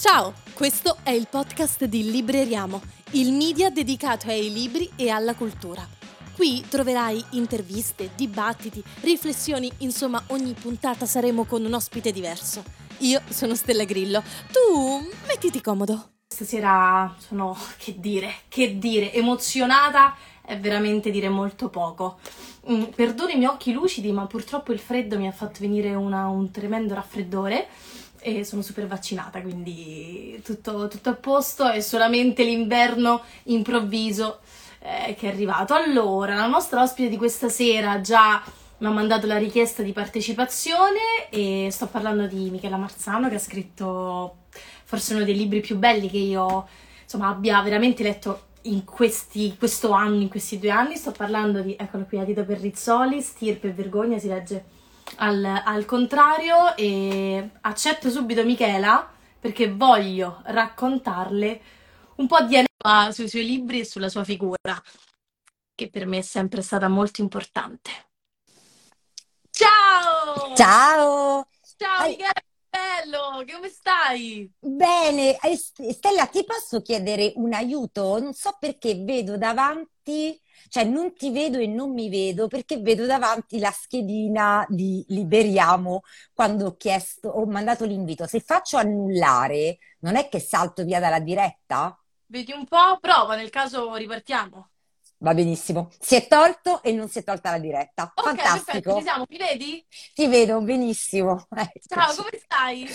Ciao, questo è il podcast di Libreriamo, il media dedicato ai libri e alla cultura. Qui troverai interviste, dibattiti, riflessioni, insomma ogni puntata saremo con un ospite diverso. Io sono Stella Grillo, tu mettiti comodo. Stasera sono, che dire, che dire, emozionata è veramente dire molto poco. Mm, perdone i miei occhi lucidi, ma purtroppo il freddo mi ha fatto venire una, un tremendo raffreddore e sono super vaccinata, quindi tutto, tutto a posto, è solamente l'inverno improvviso eh, che è arrivato. Allora, la nostra ospite di questa sera già mi ha mandato la richiesta di partecipazione e sto parlando di Michela Marzano che ha scritto forse uno dei libri più belli che io insomma abbia veramente letto in questi, questo anno, in questi due anni. Sto parlando di, eccolo qui, Adito Perrizzoli, Stirpe e Vergogna, si legge al, al contrario e accetto subito Michela perché voglio raccontarle un po' di aneddoto sui suoi libri e sulla sua figura, che per me è sempre stata molto importante. Ciao! Ciao! Ciao Michela, bello, come stai? Bene, eh, Stella, ti posso chiedere un aiuto? Non so perché vedo davanti cioè non ti vedo e non mi vedo perché vedo davanti la schedina di Liberiamo quando ho chiesto, ho mandato l'invito. Se faccio annullare, non è che salto via dalla diretta? Vedi un po', prova, nel caso ripartiamo. Va benissimo. Si è tolto e non si è tolta la diretta. Ok, Fantastico. perfetto, ci siamo, mi vedi? Ti vedo benissimo. Eccoci. Ciao, come stai?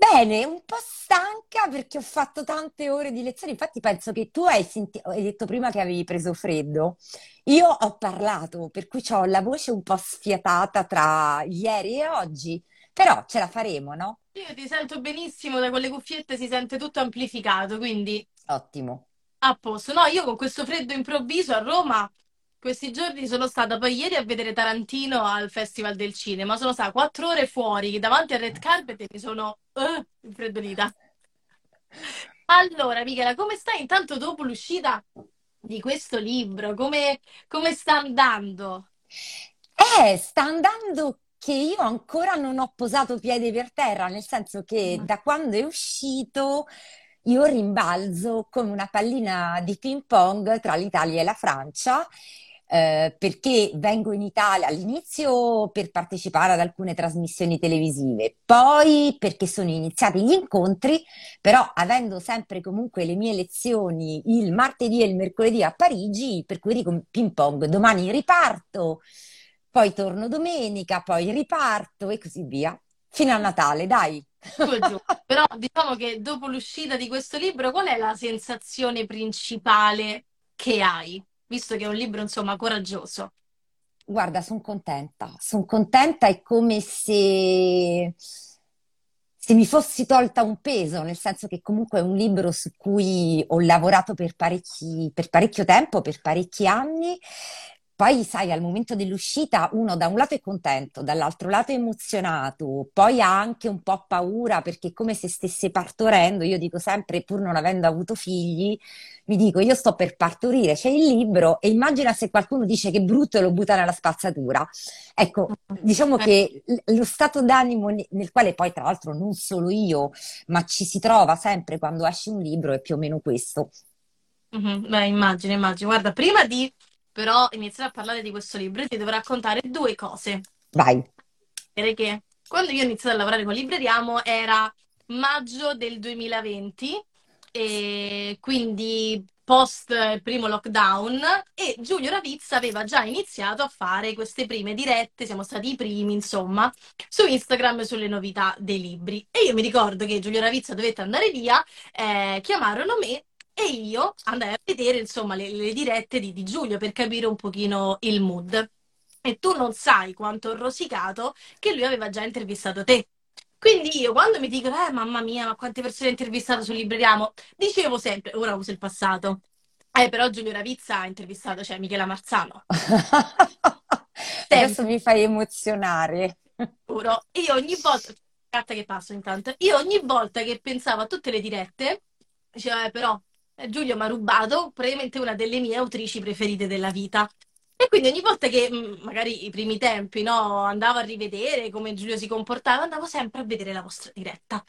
Bene, un po' stanca perché ho fatto tante ore di lezioni. Infatti, penso che tu hai, senti- hai detto prima che avevi preso freddo. Io ho parlato, per cui ho la voce un po' sfiatata tra ieri e oggi, però ce la faremo, no? Io ti sento benissimo, da quelle cuffiette si sente tutto amplificato, quindi Ottimo. a posto. No, io con questo freddo improvviso a Roma questi giorni sono stata poi ieri a vedere Tarantino al Festival del Cinema. Sono stata quattro ore fuori davanti al red carpet e mi sono uh, infreddolita. Allora, Michela, come stai intanto dopo l'uscita di questo libro? Come, come sta andando? Eh, sta andando che io ancora non ho posato piede per terra, nel senso che da quando è uscito io rimbalzo come una pallina di ping pong tra l'Italia e la Francia eh, perché vengo in Italia all'inizio per partecipare ad alcune trasmissioni televisive, poi perché sono iniziati gli incontri, però avendo sempre comunque le mie lezioni il martedì e il mercoledì a Parigi, per cui dico ping pong, domani riparto, poi torno domenica, poi riparto e così via, fino a Natale, dai. Però diciamo che dopo l'uscita di questo libro, qual è la sensazione principale che hai? Visto che è un libro, insomma, coraggioso. Guarda, sono contenta, sono contenta, è come se, se mi fossi tolta un peso, nel senso che comunque è un libro su cui ho lavorato per, per parecchio tempo, per parecchi anni poi, sai, al momento dell'uscita uno da un lato è contento, dall'altro lato è emozionato, poi ha anche un po' paura perché è come se stesse partorendo. Io dico sempre, pur non avendo avuto figli, mi dico, io sto per partorire, c'è il libro e immagina se qualcuno dice che è brutto e lo butta nella spazzatura. Ecco, diciamo che lo stato d'animo nel quale poi, tra l'altro, non solo io, ma ci si trova sempre quando esce un libro è più o meno questo. Mm-hmm. Beh, immagino, immagino. Guarda, prima di però iniziare a parlare di questo libro ti devo raccontare due cose. Vai. Perché quando io ho iniziato a lavorare con Libreriamo era maggio del 2020 e quindi post primo lockdown e Giulio Ravizza aveva già iniziato a fare queste prime dirette, siamo stati i primi insomma, su Instagram sulle novità dei libri e io mi ricordo che Giulio Ravizza dovette andare via, eh, chiamarono me e io andai a vedere insomma le, le dirette di, di Giulio per capire un pochino il mood. E tu non sai quanto ho rosicato che lui aveva già intervistato te. Quindi io quando mi dicono, eh mamma mia, ma quante persone hai intervistato sul Libreriamo, dicevo sempre, ora uso il passato, eh però Giulio Ravizza ha intervistato, cioè Michela Marzano. Adesso mi fai emozionare. Giuro. Io ogni volta, carta che passo intanto, io ogni volta che pensavo a tutte le dirette, dicevo, eh però Giulio mi ha rubato probabilmente una delle mie autrici preferite della vita. E quindi ogni volta che mh, magari i primi tempi, no, andavo a rivedere come Giulio si comportava, andavo sempre a vedere la vostra diretta.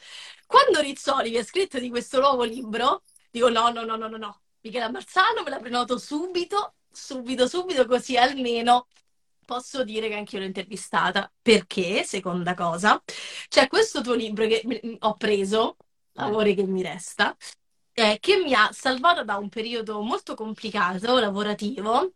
Quando Rizzoli vi ha scritto di questo nuovo libro, dico no, no, no, no, no, no. Michela Marzano me la prenoto subito, subito, subito, così almeno posso dire che anche io l'ho intervistata. Perché, seconda cosa, c'è questo tuo libro che ho preso, Lavori che mi resta, eh, che mi ha salvato da un periodo molto complicato, lavorativo,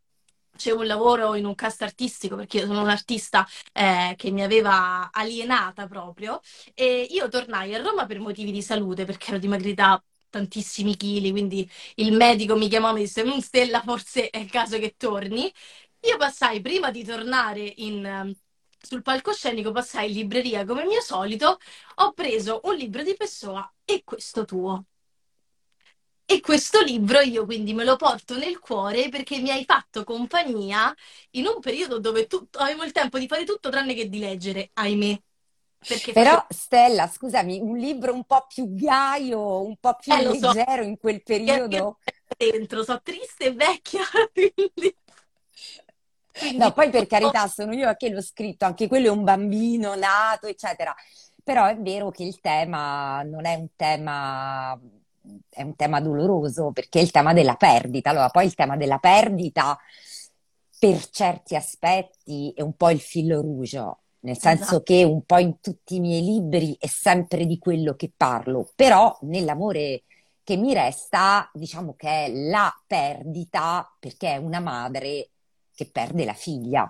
facevo un lavoro in un cast artistico perché io sono un'artista eh, che mi aveva alienata proprio e io tornai a Roma per motivi di salute perché ero dimagrita tantissimi chili, quindi il medico mi chiamò e mi disse mm, Stella forse è il caso che torni. Io passai prima di tornare in, sul palcoscenico, passai in libreria come mio solito, ho preso un libro di Pessoa e questo tuo. E questo libro io quindi me lo porto nel cuore perché mi hai fatto compagnia in un periodo dove tutto, avevo il tempo di fare tutto tranne che di leggere, ahimè. Perché Però facevo... Stella, scusami, un libro un po' più gaio, un po' più eh, leggero so. in quel periodo. Dentro, sono triste e vecchia, quindi... Quindi... No, poi per carità, sono io che l'ho scritto, anche quello è un bambino nato, eccetera. Però è vero che il tema non è un tema è un tema doloroso perché è il tema della perdita. Allora, poi il tema della perdita, per certi aspetti, è un po' il filo rouge, nel senso esatto. che un po' in tutti i miei libri è sempre di quello che parlo, però nell'amore che mi resta, diciamo che è la perdita perché è una madre che perde la figlia.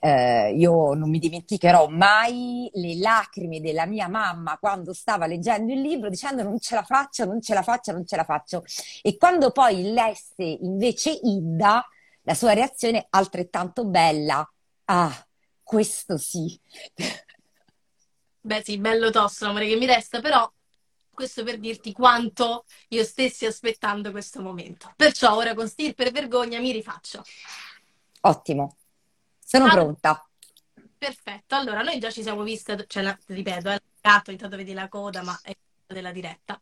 Eh, io non mi dimenticherò mai le lacrime della mia mamma quando stava leggendo il libro dicendo non ce la faccio, non ce la faccio, non ce la faccio. E quando poi lesse invece Ida, la sua reazione altrettanto bella. Ah, questo sì. Beh sì, bello tosto l'amore che mi resta, però questo per dirti quanto io stessi aspettando questo momento. Perciò ora con stirpe e vergogna mi rifaccio. Ottimo. Sono ah, pronta. Perfetto, allora noi già ci siamo viste, cioè, la, ripeto, è il gatto, intanto vedi la coda, ma è della diretta.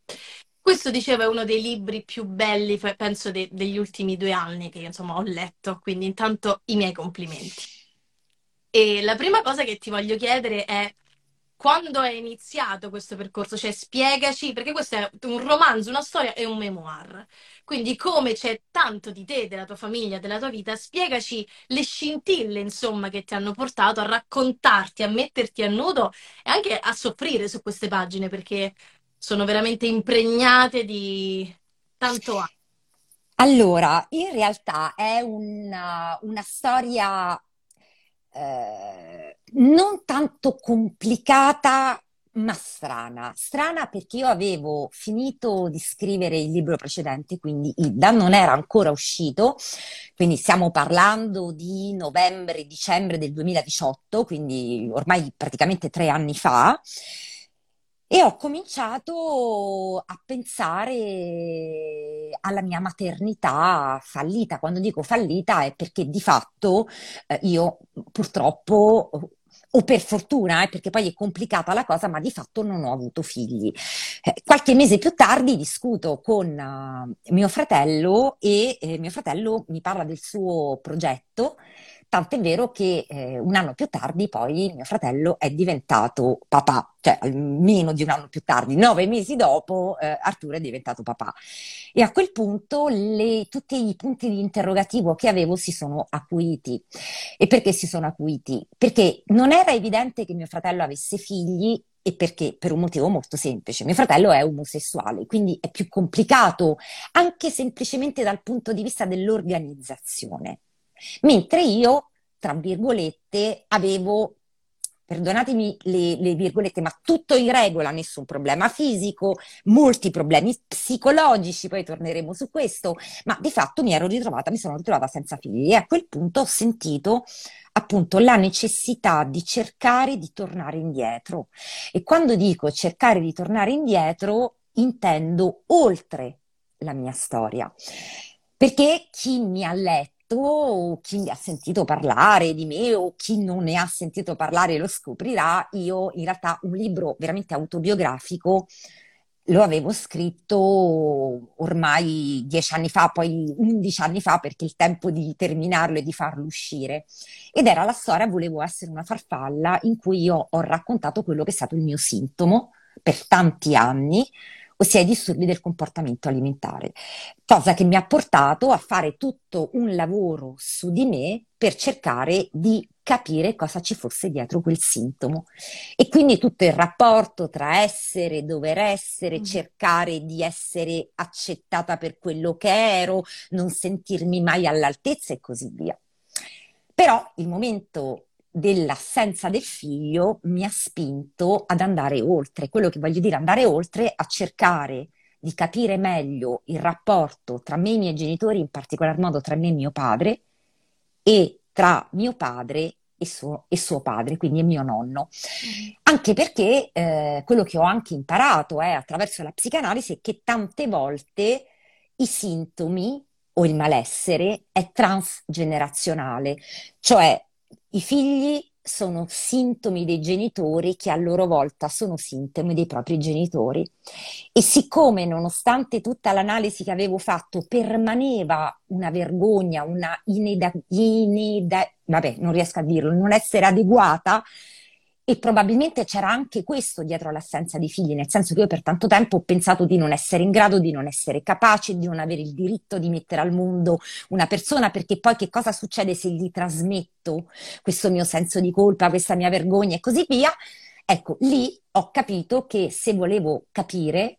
Questo dicevo è uno dei libri più belli, penso, de- degli ultimi due anni che insomma ho letto, quindi intanto i miei complimenti. E la prima cosa che ti voglio chiedere è quando è iniziato questo percorso? Cioè, spiegaci, perché questo è un romanzo, una storia e un memoir. Quindi, come c'è tanto di te, della tua famiglia, della tua vita, spiegaci le scintille, insomma, che ti hanno portato a raccontarti, a metterti a nudo e anche a soffrire su queste pagine, perché sono veramente impregnate di tanto altro. Allora, in realtà è una, una storia eh, non tanto complicata, ma strana. Strana perché io avevo finito di scrivere il libro precedente, quindi Ida non era ancora uscito, quindi stiamo parlando di novembre-dicembre del 2018, quindi ormai praticamente tre anni fa. E ho cominciato a pensare alla mia maternità fallita. Quando dico fallita è perché di fatto eh, io purtroppo o per fortuna, eh, perché poi è complicata la cosa, ma di fatto non ho avuto figli. Eh, qualche mese più tardi discuto con uh, mio fratello e eh, mio fratello mi parla del suo progetto Tant'è vero che eh, un anno più tardi poi mio fratello è diventato papà, cioè meno di un anno più tardi, nove mesi dopo eh, Arturo è diventato papà. E a quel punto le, tutti i punti di interrogativo che avevo si sono acuiti. E perché si sono acuiti? Perché non era evidente che mio fratello avesse figli e perché? Per un motivo molto semplice. Mio fratello è omosessuale, quindi è più complicato anche semplicemente dal punto di vista dell'organizzazione. Mentre io, tra virgolette, avevo perdonatemi le, le, virgolette, ma tutto in regola, nessun problema fisico, molti problemi psicologici, poi torneremo su questo, ma di fatto mi ero ritrovata, mi sono ritrovata senza figli e a quel punto ho sentito appunto la necessità di cercare di tornare indietro. E quando dico cercare di tornare indietro, intendo oltre la mia storia. Perché chi mi ha letto o chi mi ha sentito parlare di me o chi non ne ha sentito parlare lo scoprirà, io in realtà un libro veramente autobiografico lo avevo scritto ormai dieci anni fa, poi undici anni fa, perché il tempo di terminarlo e di farlo uscire. Ed era la storia Volevo essere una farfalla, in cui io ho raccontato quello che è stato il mio sintomo per tanti anni, ossia i disturbi del comportamento alimentare, cosa che mi ha portato a fare tutto un lavoro su di me per cercare di capire cosa ci fosse dietro quel sintomo. E quindi tutto il rapporto tra essere, dover essere, mm. cercare di essere accettata per quello che ero, non sentirmi mai all'altezza e così via. Però il momento dell'assenza del figlio mi ha spinto ad andare oltre, quello che voglio dire, andare oltre a cercare di capire meglio il rapporto tra me e i miei genitori, in particolar modo tra me e mio padre, e tra mio padre e suo, e suo padre, quindi e mio nonno. Mm. Anche perché eh, quello che ho anche imparato eh, attraverso la psicanalisi è che tante volte i sintomi o il malessere è transgenerazionale, cioè i figli sono sintomi dei genitori che a loro volta sono sintomi dei propri genitori. E siccome nonostante tutta l'analisi che avevo fatto permaneva una vergogna, una ineda, ineda, vabbè, non riesco a dirlo, non essere adeguata, e probabilmente c'era anche questo dietro l'assenza di figli, nel senso che io per tanto tempo ho pensato di non essere in grado, di non essere capace, di non avere il diritto di mettere al mondo una persona, perché poi che cosa succede se gli trasmetto questo mio senso di colpa, questa mia vergogna e così via? Ecco, lì ho capito che se volevo capire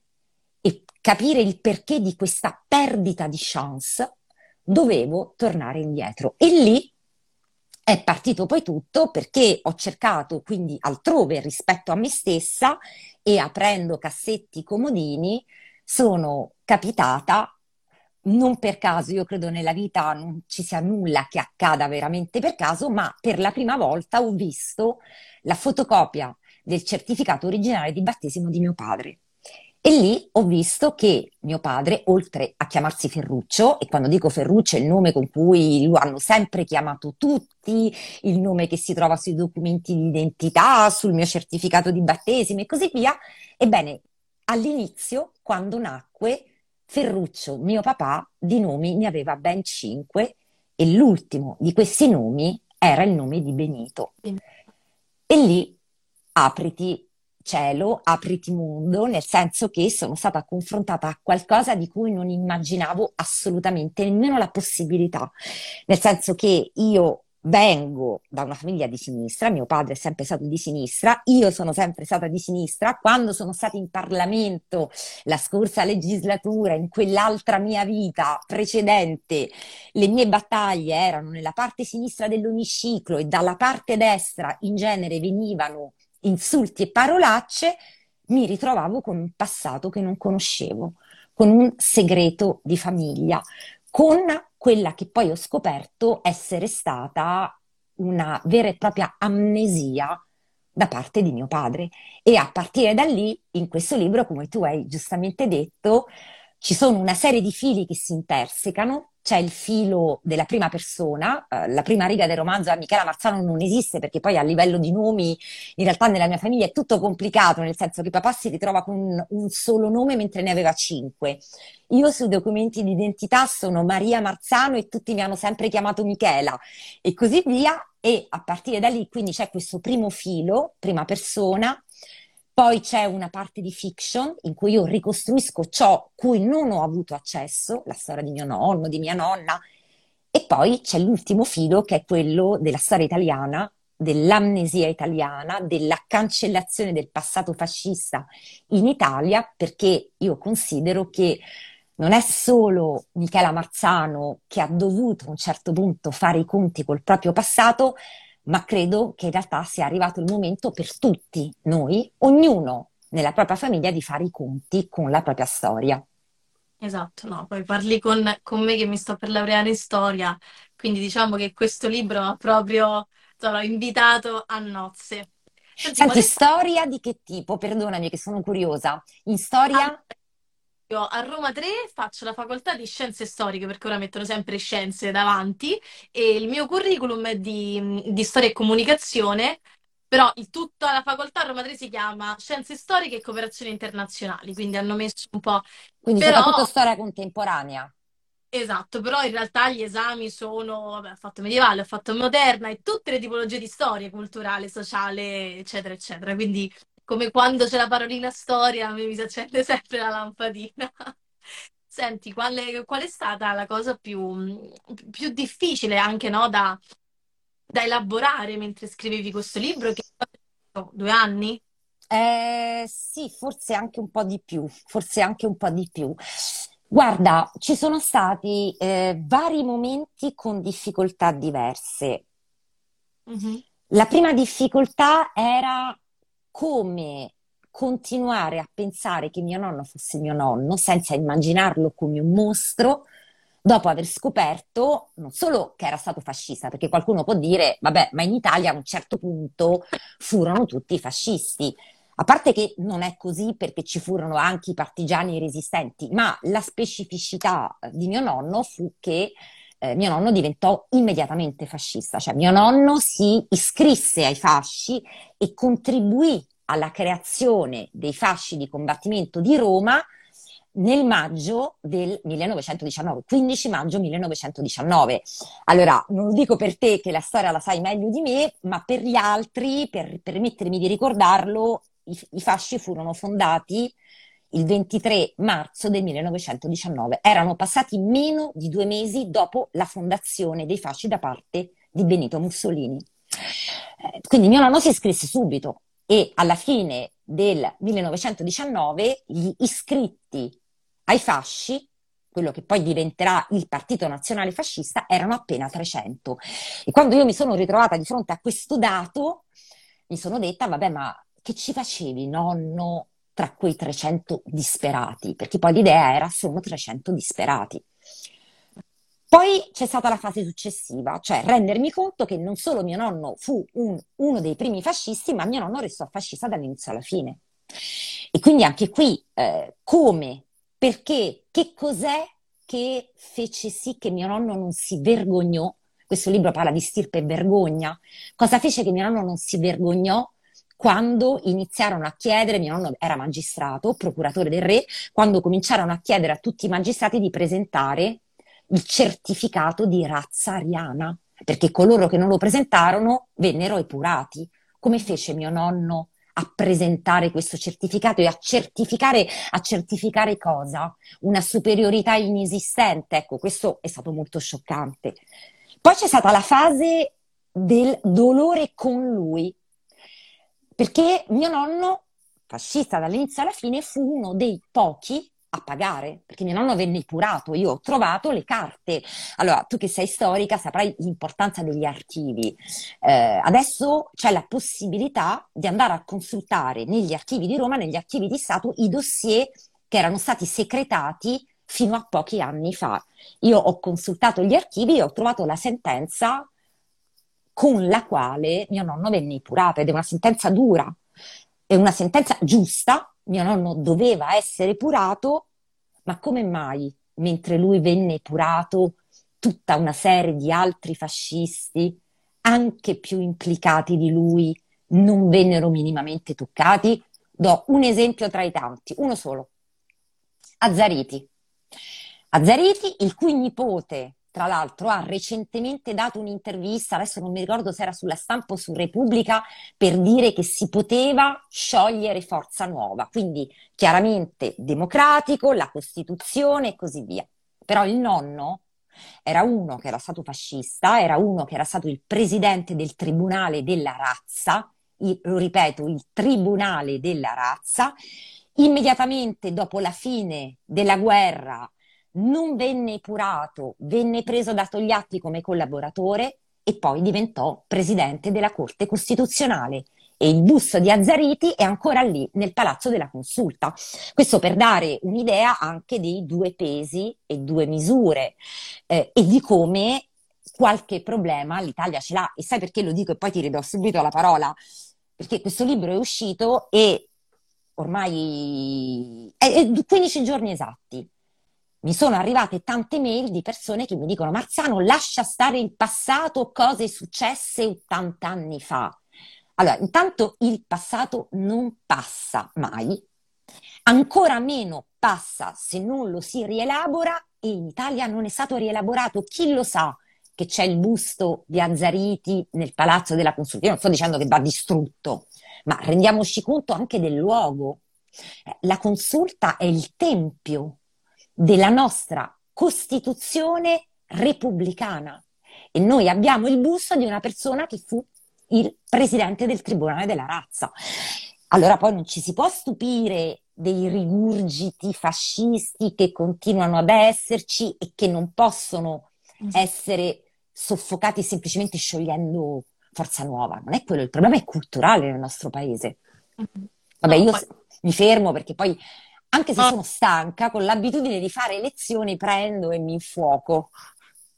e capire il perché di questa perdita di chance, dovevo tornare indietro. E lì è partito poi tutto perché ho cercato quindi altrove rispetto a me stessa e aprendo cassetti comodini sono capitata non per caso, io credo nella vita non ci sia nulla che accada veramente per caso, ma per la prima volta ho visto la fotocopia del certificato originale di battesimo di mio padre. E lì ho visto che mio padre, oltre a chiamarsi Ferruccio, e quando dico Ferruccio è il nome con cui lo hanno sempre chiamato tutti, il nome che si trova sui documenti di identità, sul mio certificato di battesimo e così via, ebbene, all'inizio, quando nacque, Ferruccio, mio papà, di nomi ne aveva ben cinque e l'ultimo di questi nomi era il nome di Benito. E lì apriti cielo, apriti mondo, nel senso che sono stata confrontata a qualcosa di cui non immaginavo assolutamente nemmeno la possibilità. Nel senso che io vengo da una famiglia di sinistra, mio padre è sempre stato di sinistra, io sono sempre stata di sinistra, quando sono stata in Parlamento la scorsa legislatura, in quell'altra mia vita precedente, le mie battaglie erano nella parte sinistra dell'oniciclo e dalla parte destra in genere venivano insulti e parolacce, mi ritrovavo con un passato che non conoscevo, con un segreto di famiglia, con quella che poi ho scoperto essere stata una vera e propria amnesia da parte di mio padre. E a partire da lì, in questo libro, come tu hai giustamente detto, ci sono una serie di fili che si intersecano c'è il filo della prima persona, eh, la prima riga del romanzo a Michela Marzano non esiste perché poi a livello di nomi in realtà nella mia famiglia è tutto complicato, nel senso che papà si ritrova con un, solo nome mentre ne aveva cinque. Io sui documenti di identità sono Maria Marzano e tutti mi hanno sempre chiamato Michela e così via e a partire da lì quindi c'è questo primo filo, prima persona, poi c'è una parte di fiction in cui io ricostruisco ciò cui non ho avuto accesso, la storia di mio nonno, di mia nonna, e poi c'è l'ultimo filo che è quello della storia italiana, dell'amnesia italiana, della cancellazione del passato fascista in Italia, perché io considero che non è solo Michela Marzano che ha dovuto a un certo punto fare i conti col proprio passato, ma credo che in realtà sia arrivato il momento per tutti noi, ognuno nella propria famiglia, di fare i conti con la propria storia. Esatto, no, poi parli con, con me che mi sto per laureare in storia, quindi diciamo che questo libro ha proprio sono invitato a nozze. Senti, Senti storia di che tipo? Perdonami che sono curiosa. In storia? Ah, io a Roma 3 faccio la facoltà di scienze storiche perché ora mettono sempre scienze davanti e il mio curriculum è di, di storia e comunicazione però il tutto alla facoltà Roma 3 si chiama Scienze Storiche e Cooperazioni Internazionali, quindi hanno messo un po'... Quindi Però, soprattutto storia contemporanea. esatto, però in realtà gli esami sono, vabbè, ho fatto medievale, ho fatto moderna e tutte le tipologie di storia, culturale, sociale, eccetera, eccetera. Quindi come quando c'è la parolina storia, mi si accende sempre la lampadina. Senti, quale, qual è stata la cosa più, più difficile anche, no, da, da elaborare mentre scrivevi questo libro? Che oh, due anni? Eh, sì, forse anche un po' di più, forse anche un po' di più. Guarda, ci sono stati eh, vari momenti con difficoltà diverse. Mhm. La prima difficoltà era come continuare a pensare che mio nonno fosse mio nonno senza immaginarlo come un mostro, dopo aver scoperto non solo che era stato fascista, perché qualcuno può dire, vabbè, ma in Italia a un certo punto furono tutti fascisti. A parte che non è così perché ci furono anche i partigiani resistenti, ma la specificità di mio nonno fu che eh, mio nonno diventò immediatamente fascista, cioè mio nonno si iscrisse ai fasci e contribuì alla creazione dei fasci di combattimento di Roma nel maggio del 1919, 15 maggio 1919. Allora, non lo dico per te che la storia la sai meglio di me, ma per gli altri, per permettermi di ricordarlo, i, i fasci furono fondati il 23 marzo del 1919. Erano passati meno di due mesi dopo la fondazione dei fasci da parte di Benito Mussolini. Eh, Quindi mio nonno si iscrisse subito e alla fine del 1919 gli iscritti ai fasci, quello che poi diventerà il Partito Nazionale Fascista, erano appena 300. E quando io mi sono ritrovata di fronte a questo dato, mi sono detta, vabbè, ma che ci facevi, nonno, tra quei 300 disperati? Perché poi l'idea era sono 300 disperati. Poi c'è stata la fase successiva, cioè rendermi conto che non solo mio nonno fu un- uno dei primi fascisti, ma mio nonno restò fascista dall'inizio alla fine. E quindi anche qui, eh, come, perché, che cos'è che fece sì che mio nonno non si vergognò? Questo libro parla di stirpe e vergogna. Cosa fece che mio nonno non si vergognò quando iniziarono a chiedere, mio nonno era magistrato, procuratore del re, quando cominciarono a chiedere a tutti i magistrati di presentare il certificato di razza ariana, perché coloro che non lo presentarono vennero epurati. Come fece mio nonno a presentare questo certificato e a certificare, a certificare cosa? Una superiorità inesistente. Ecco, questo è stato molto scioccante. Poi c'è stata la fase del dolore con lui, perché mio nonno, fascista dall'inizio alla fine, fu uno dei pochi a pagare, perché mio nonno venne epurato, io ho trovato le carte. Allora, tu che sei storica saprai l'importanza degli archivi. Eh, adesso c'è la possibilità di andare a consultare negli archivi di Roma, negli archivi di Stato, i dossier che erano stati secretati fino a pochi anni fa. Io ho consultato gli archivi e ho trovato la sentenza con la quale mio nonno venne epurato ed è una sentenza dura, è una sentenza giusta. Mio nonno doveva essere epurato, ma come mai, mentre lui venne epurato, tutta una serie di altri fascisti, anche più implicati di lui, non vennero minimamente toccati? Do un esempio tra i tanti, uno solo. Azzariti. Azzariti, il cui nipote, tra l'altro, ha recentemente dato un'intervista, adesso non mi ricordo se era sulla stampa o su Repubblica, per dire che si poteva sciogliere Forza Nuova, quindi chiaramente democratico, la Costituzione e così via. Però il nonno era uno che era stato fascista, era uno che era stato il presidente del Tribunale della Razza, il- lo ripeto, il Tribunale della Razza, Immediatamente dopo la fine della guerra non venne epurato, venne preso da Togliatti come collaboratore e poi diventò presidente della Corte Costituzionale. E il busto di Azzariti è ancora lì nel Palazzo della Consulta. Questo per dare un'idea anche dei due pesi e due misure eh, e di come qualche problema l'Italia ce l'ha. E sai perché lo dico e poi ti ridò subito la parola? Perché questo libro è uscito e ormai è 15 giorni esatti. Mi sono arrivate tante mail di persone che mi dicono: Marzano, lascia stare il passato, cose successe 80 anni fa. Allora, intanto il passato non passa mai, ancora meno passa se non lo si rielabora e in Italia non è stato rielaborato. Chi lo sa che c'è il busto di Azzariti nel Palazzo della Consulta? Io non sto dicendo che va distrutto, ma rendiamoci conto anche del luogo. Eh, la consulta è il tempio della nostra Costituzione repubblicana e noi abbiamo il busto di una persona che fu il presidente del Tribunale della Razza. Allora poi non ci si può stupire dei rigurgiti fascisti che continuano ad esserci e che non possono essere soffocati semplicemente sciogliendo Forza Nuova. Non è quello, il problema è culturale nel nostro paese. Vabbè, io mi fermo perché poi, anche se sono stanca, con l'abitudine di fare lezioni prendo e mi infuoco.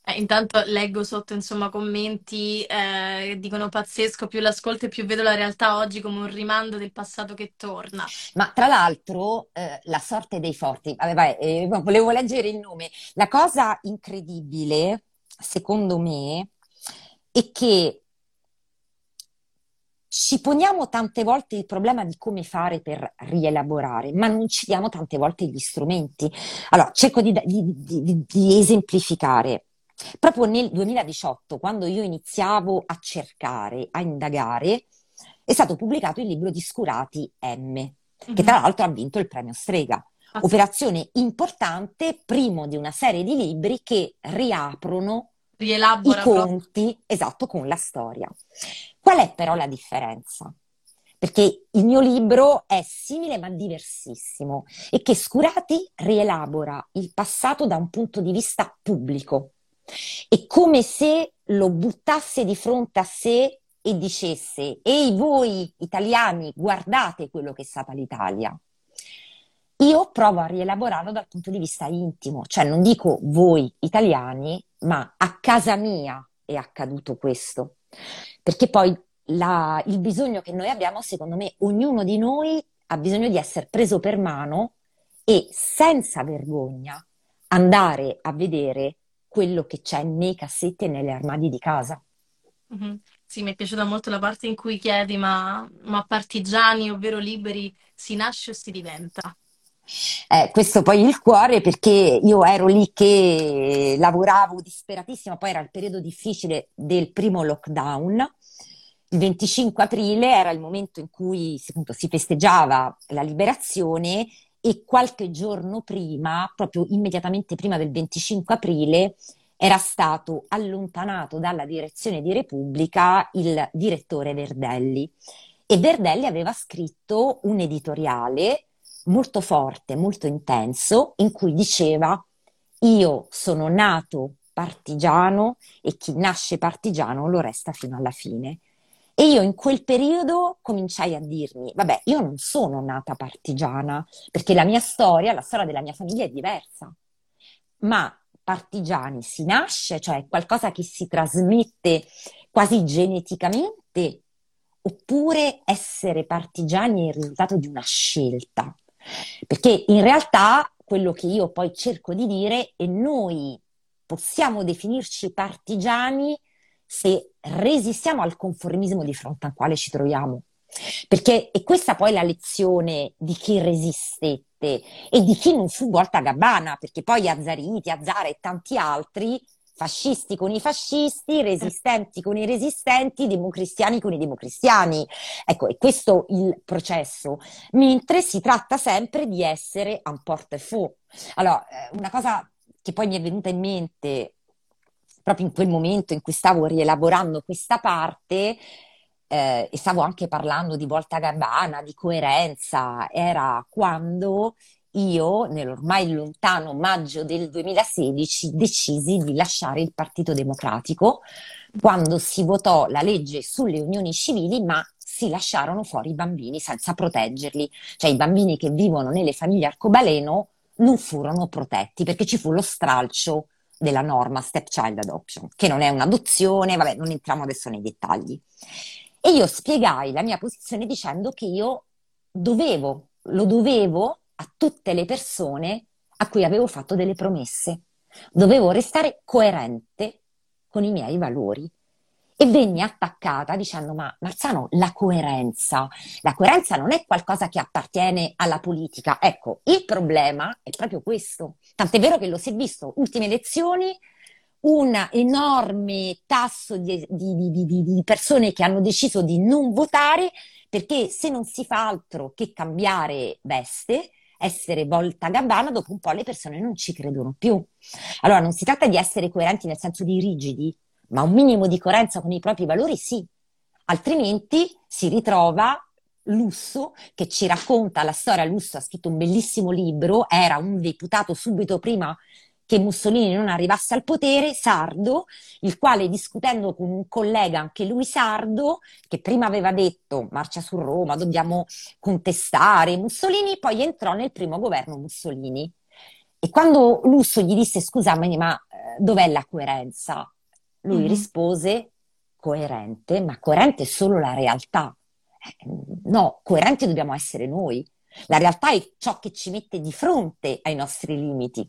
Eh, intanto leggo sotto, insomma, commenti, eh, dicono pazzesco, più l'ascolto e più vedo la realtà oggi come un rimando del passato che torna. Ma tra l'altro, eh, la sorte dei forti, vabbè, vai, eh, volevo leggere il nome. La cosa incredibile, secondo me, è che ci poniamo tante volte il problema di come fare per rielaborare, ma non ci diamo tante volte gli strumenti. Allora, cerco di, di, di, di esemplificare. Proprio nel 2018, quando io iniziavo a cercare, a indagare, è stato pubblicato il libro di Scurati M, mm-hmm. che tra l'altro ha vinto il premio Strega. Ah, Operazione importante, primo di una serie di libri che riaprono i conti, esatto, con la storia. Qual è però la differenza? Perché il mio libro è simile ma diversissimo e che Scurati rielabora il passato da un punto di vista pubblico. È come se lo buttasse di fronte a sé e dicesse, ehi voi italiani, guardate quello che è stata l'Italia. Io provo a rielaborarlo dal punto di vista intimo, cioè non dico voi italiani, ma a casa mia è accaduto questo. Perché poi la, il bisogno che noi abbiamo, secondo me, ognuno di noi ha bisogno di essere preso per mano e senza vergogna andare a vedere quello che c'è nei cassetti e nelle armadi di casa. Mm-hmm. Sì, mi è piaciuta molto la parte in cui chiedi, ma, ma partigiani, ovvero liberi, si nasce o si diventa? Eh, questo poi il cuore perché io ero lì che lavoravo disperatissima, poi era il periodo difficile del primo lockdown. Il 25 aprile era il momento in cui appunto, si festeggiava la liberazione e qualche giorno prima, proprio immediatamente prima del 25 aprile, era stato allontanato dalla direzione di Repubblica il direttore Verdelli. E Verdelli aveva scritto un editoriale molto forte, molto intenso, in cui diceva io sono nato partigiano e chi nasce partigiano lo resta fino alla fine. E io in quel periodo cominciai a dirmi, vabbè, io non sono nata partigiana, perché la mia storia, la storia della mia famiglia è diversa, ma partigiani si nasce, cioè qualcosa che si trasmette quasi geneticamente, oppure essere partigiani è il risultato di una scelta. Perché in realtà quello che io poi cerco di dire è noi possiamo definirci partigiani se resistiamo al conformismo di fronte al quale ci troviamo. Perché è questa poi la lezione di chi resistette e di chi non fu volta a gabbana, perché poi Azzariti, Azzara e tanti altri fascisti con i fascisti, resistenti con i resistenti, democristiani con i democristiani. Ecco, è questo il processo, mentre si tratta sempre di essere un porte-faux. Allora, eh, una cosa che poi mi è venuta in mente proprio in quel momento in cui stavo rielaborando questa parte, eh, e stavo anche parlando di volta gabbana, di coerenza, era quando io, nell'ormai lontano maggio del 2016, decisi di lasciare il Partito Democratico quando si votò la legge sulle unioni civili, ma si lasciarono fuori i bambini senza proteggerli. Cioè i bambini che vivono nelle famiglie arcobaleno non furono protetti perché ci fu lo stralcio della norma stepchild adoption, che non è un'adozione, vabbè, non entriamo adesso nei dettagli. E io spiegai la mia posizione dicendo che io dovevo, lo dovevo a tutte le persone a cui avevo fatto delle promesse. Dovevo restare coerente con i miei valori. e venni attaccata dicendo ma Marzano, la coerenza, la coerenza non è qualcosa che appartiene alla politica. Ecco, il problema è proprio questo. Tant'è vero che lo si è visto, ultime elezioni, un enorme tasso di, di, di, di persone che hanno deciso di non votare perché se non si fa altro che cambiare veste, essere volta gabbana, dopo un po' le persone non ci credono più. Allora non si tratta di essere coerenti nel senso di rigidi, ma un minimo di coerenza con i propri valori sì, altrimenti si ritrova Lusso che ci racconta la storia, Lusso ha scritto un bellissimo libro, era un deputato subito prima che Mussolini non arrivasse al potere, sardo, il quale discutendo con un collega, anche lui sardo, che prima aveva detto marcia su Roma, dobbiamo contestare Mussolini, poi entrò nel primo governo Mussolini. E quando Lusso gli disse scusa, ma eh, dov'è la coerenza? Lui mm-hmm. rispose coerente, ma coerente è solo la realtà. Eh, no, coerenti dobbiamo essere noi. La realtà è ciò che ci mette di fronte ai nostri limiti.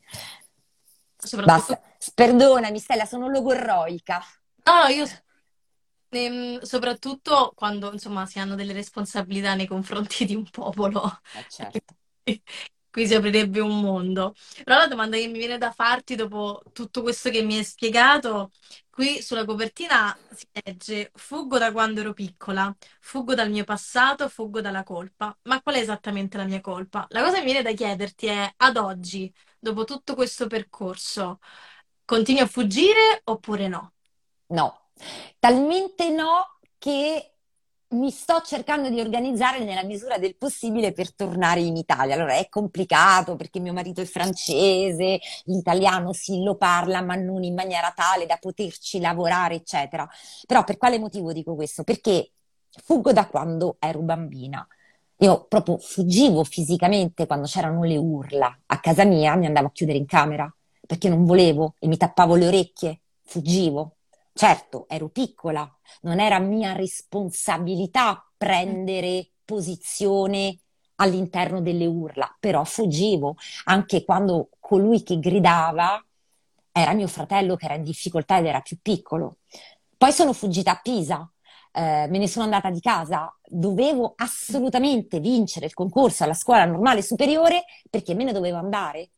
Soprattutto... Basta. Perdonami, Stella, sono logorroica. No, no, io ehm, soprattutto quando insomma si hanno delle responsabilità nei confronti di un popolo. Eh, certo. Qui si aprirebbe un mondo. Però la domanda che mi viene da farti dopo tutto questo che mi hai spiegato, qui sulla copertina si legge Fuggo da quando ero piccola, fuggo dal mio passato, fuggo dalla colpa. Ma qual è esattamente la mia colpa? La cosa che mi viene da chiederti è, ad oggi, dopo tutto questo percorso, continui a fuggire oppure no? No, talmente no che mi sto cercando di organizzare nella misura del possibile per tornare in Italia. Allora è complicato perché mio marito è francese, l'italiano sì lo parla, ma non in maniera tale da poterci lavorare, eccetera. Però per quale motivo dico questo? Perché fuggo da quando ero bambina. Io proprio fuggivo fisicamente quando c'erano le urla a casa mia, mi andavo a chiudere in camera perché non volevo e mi tappavo le orecchie, fuggivo. Certo, ero piccola, non era mia responsabilità prendere posizione all'interno delle urla, però fuggivo anche quando colui che gridava era mio fratello che era in difficoltà ed era più piccolo. Poi sono fuggita a Pisa, eh, me ne sono andata di casa, dovevo assolutamente vincere il concorso alla scuola normale superiore perché me ne dovevo andare.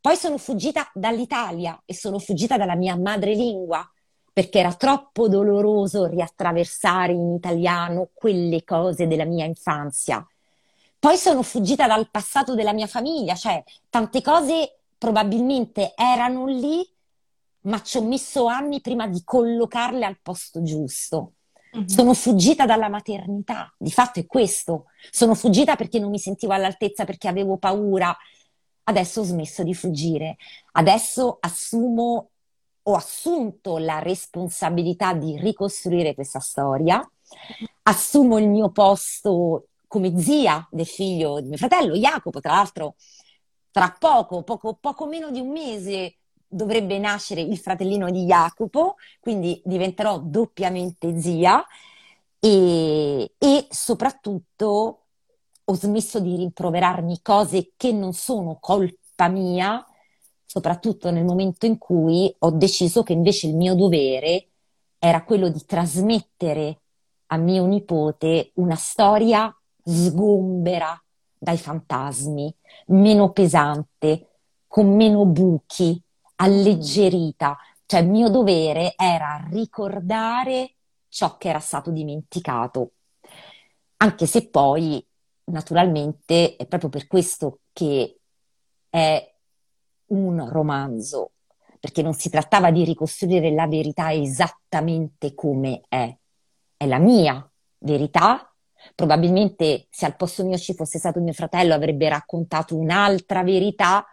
Poi sono fuggita dall'Italia e sono fuggita dalla mia madrelingua perché era troppo doloroso riattraversare in italiano quelle cose della mia infanzia. Poi sono fuggita dal passato della mia famiglia, cioè tante cose probabilmente erano lì, ma ci ho messo anni prima di collocarle al posto giusto. Mm-hmm. Sono fuggita dalla maternità, di fatto è questo. Sono fuggita perché non mi sentivo all'altezza, perché avevo paura. Adesso ho smesso di fuggire. Adesso assumo ho assunto la responsabilità di ricostruire questa storia, assumo il mio posto come zia del figlio di mio fratello Jacopo, tra l'altro tra poco, poco, poco meno di un mese dovrebbe nascere il fratellino di Jacopo, quindi diventerò doppiamente zia. E, e soprattutto ho smesso di rimproverarmi cose che non sono colpa mia, soprattutto nel momento in cui ho deciso che invece il mio dovere era quello di trasmettere a mio nipote una storia sgombera dai fantasmi, meno pesante, con meno buchi, alleggerita. Cioè il mio dovere era ricordare ciò che era stato dimenticato. Anche se poi, naturalmente, è proprio per questo che è un romanzo, perché non si trattava di ricostruire la verità esattamente come è, è la mia verità. Probabilmente se al posto mio ci fosse stato mio fratello avrebbe raccontato un'altra verità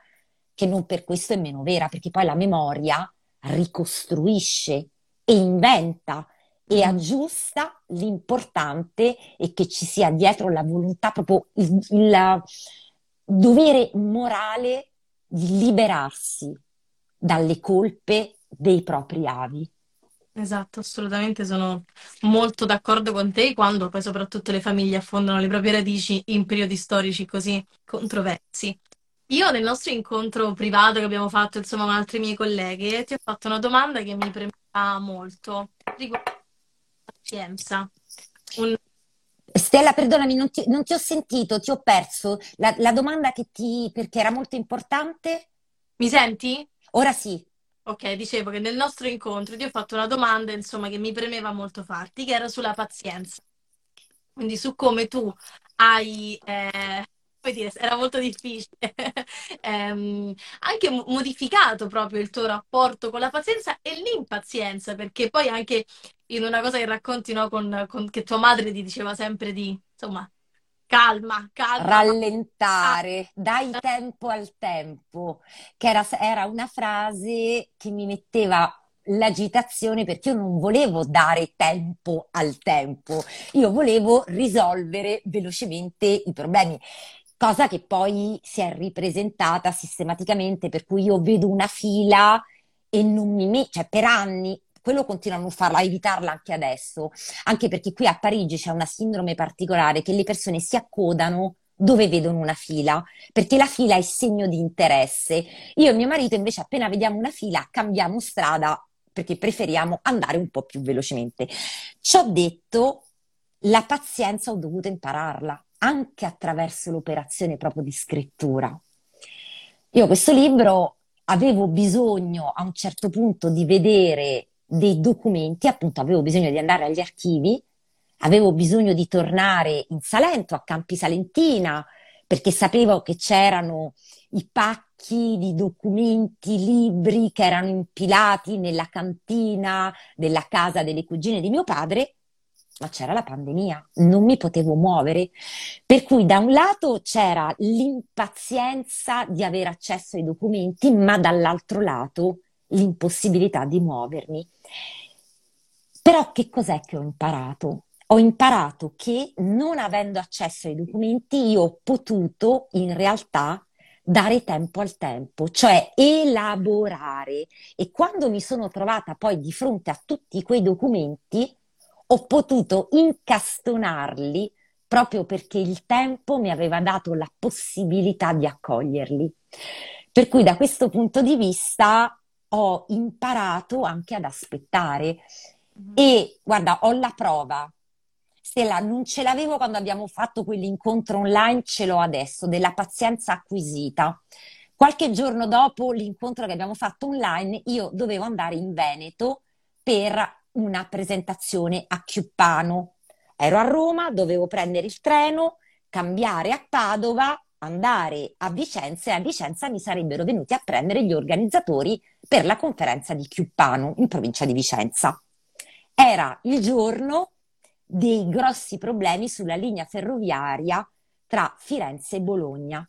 che non per questo è meno vera, perché poi la memoria ricostruisce e inventa e mm. aggiusta l'importante è che ci sia dietro la volontà, proprio il, il dovere morale di liberarsi dalle colpe dei propri avi. Esatto, assolutamente sono molto d'accordo con te quando poi soprattutto le famiglie affondano le proprie radici in periodi storici così controversi. Io nel nostro incontro privato che abbiamo fatto insomma con altre mie colleghe ti ho fatto una domanda che mi premeva molto riguardo pazienza? Un... Stella, perdonami, non ti, non ti, ho sentito, ti ho perso. La, la domanda che ti... perché era molto importante? Mi senti? Ora sì. Ok, dicevo che nel nostro incontro ti ho fatto una domanda, insomma, che mi premeva molto farti, che era sulla pazienza. Quindi su come tu hai, eh, come dire, era molto difficile, ehm, anche modificato proprio il tuo rapporto con la pazienza e l'impazienza, perché poi anche in una cosa che racconti, no, con, con, che tua madre ti diceva sempre di, insomma, calma, calma. Rallentare, ah. dai tempo al tempo, che era, era una frase che mi metteva l'agitazione perché io non volevo dare tempo al tempo, io volevo risolvere velocemente i problemi. Cosa che poi si è ripresentata sistematicamente, per cui io vedo una fila e non mi metto, cioè per anni quello continuano a farla, a evitarla anche adesso, anche perché qui a Parigi c'è una sindrome particolare che le persone si accodano dove vedono una fila, perché la fila è segno di interesse. Io e mio marito invece appena vediamo una fila cambiamo strada perché preferiamo andare un po' più velocemente. Ci ho detto, la pazienza ho dovuto impararla anche attraverso l'operazione proprio di scrittura. Io questo libro avevo bisogno a un certo punto di vedere dei documenti, appunto avevo bisogno di andare agli archivi, avevo bisogno di tornare in Salento, a Campi Salentina, perché sapevo che c'erano i pacchi di documenti, libri che erano impilati nella cantina della casa delle cugine di mio padre, ma c'era la pandemia, non mi potevo muovere. Per cui da un lato c'era l'impazienza di avere accesso ai documenti, ma dall'altro lato l'impossibilità di muovermi. Però che cos'è che ho imparato? Ho imparato che non avendo accesso ai documenti io ho potuto in realtà dare tempo al tempo, cioè elaborare. E quando mi sono trovata poi di fronte a tutti quei documenti, ho potuto incastonarli proprio perché il tempo mi aveva dato la possibilità di accoglierli. Per cui da questo punto di vista ho imparato anche ad aspettare. Mm-hmm. E guarda, ho la prova. Stella, non ce l'avevo quando abbiamo fatto quell'incontro online, ce l'ho adesso, della pazienza acquisita. Qualche giorno dopo l'incontro che abbiamo fatto online, io dovevo andare in Veneto per una presentazione a Chiuppano. Ero a Roma, dovevo prendere il treno, cambiare a Padova andare a Vicenza e a Vicenza mi sarebbero venuti a prendere gli organizzatori per la conferenza di Chiuppano in provincia di Vicenza. Era il giorno dei grossi problemi sulla linea ferroviaria tra Firenze e Bologna.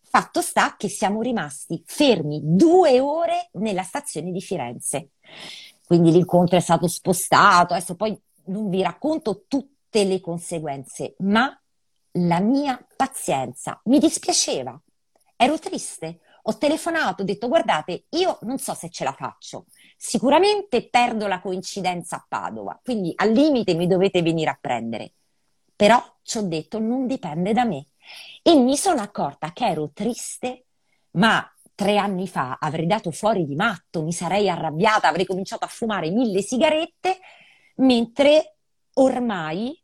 Fatto sta che siamo rimasti fermi due ore nella stazione di Firenze. Quindi l'incontro è stato spostato, adesso poi non vi racconto tutte le conseguenze, ma la mia pazienza. Mi dispiaceva, ero triste. Ho telefonato, ho detto guardate, io non so se ce la faccio. Sicuramente perdo la coincidenza a Padova, quindi al limite mi dovete venire a prendere. Però ci ho detto non dipende da me. E mi sono accorta che ero triste, ma tre anni fa avrei dato fuori di matto, mi sarei arrabbiata, avrei cominciato a fumare mille sigarette, mentre ormai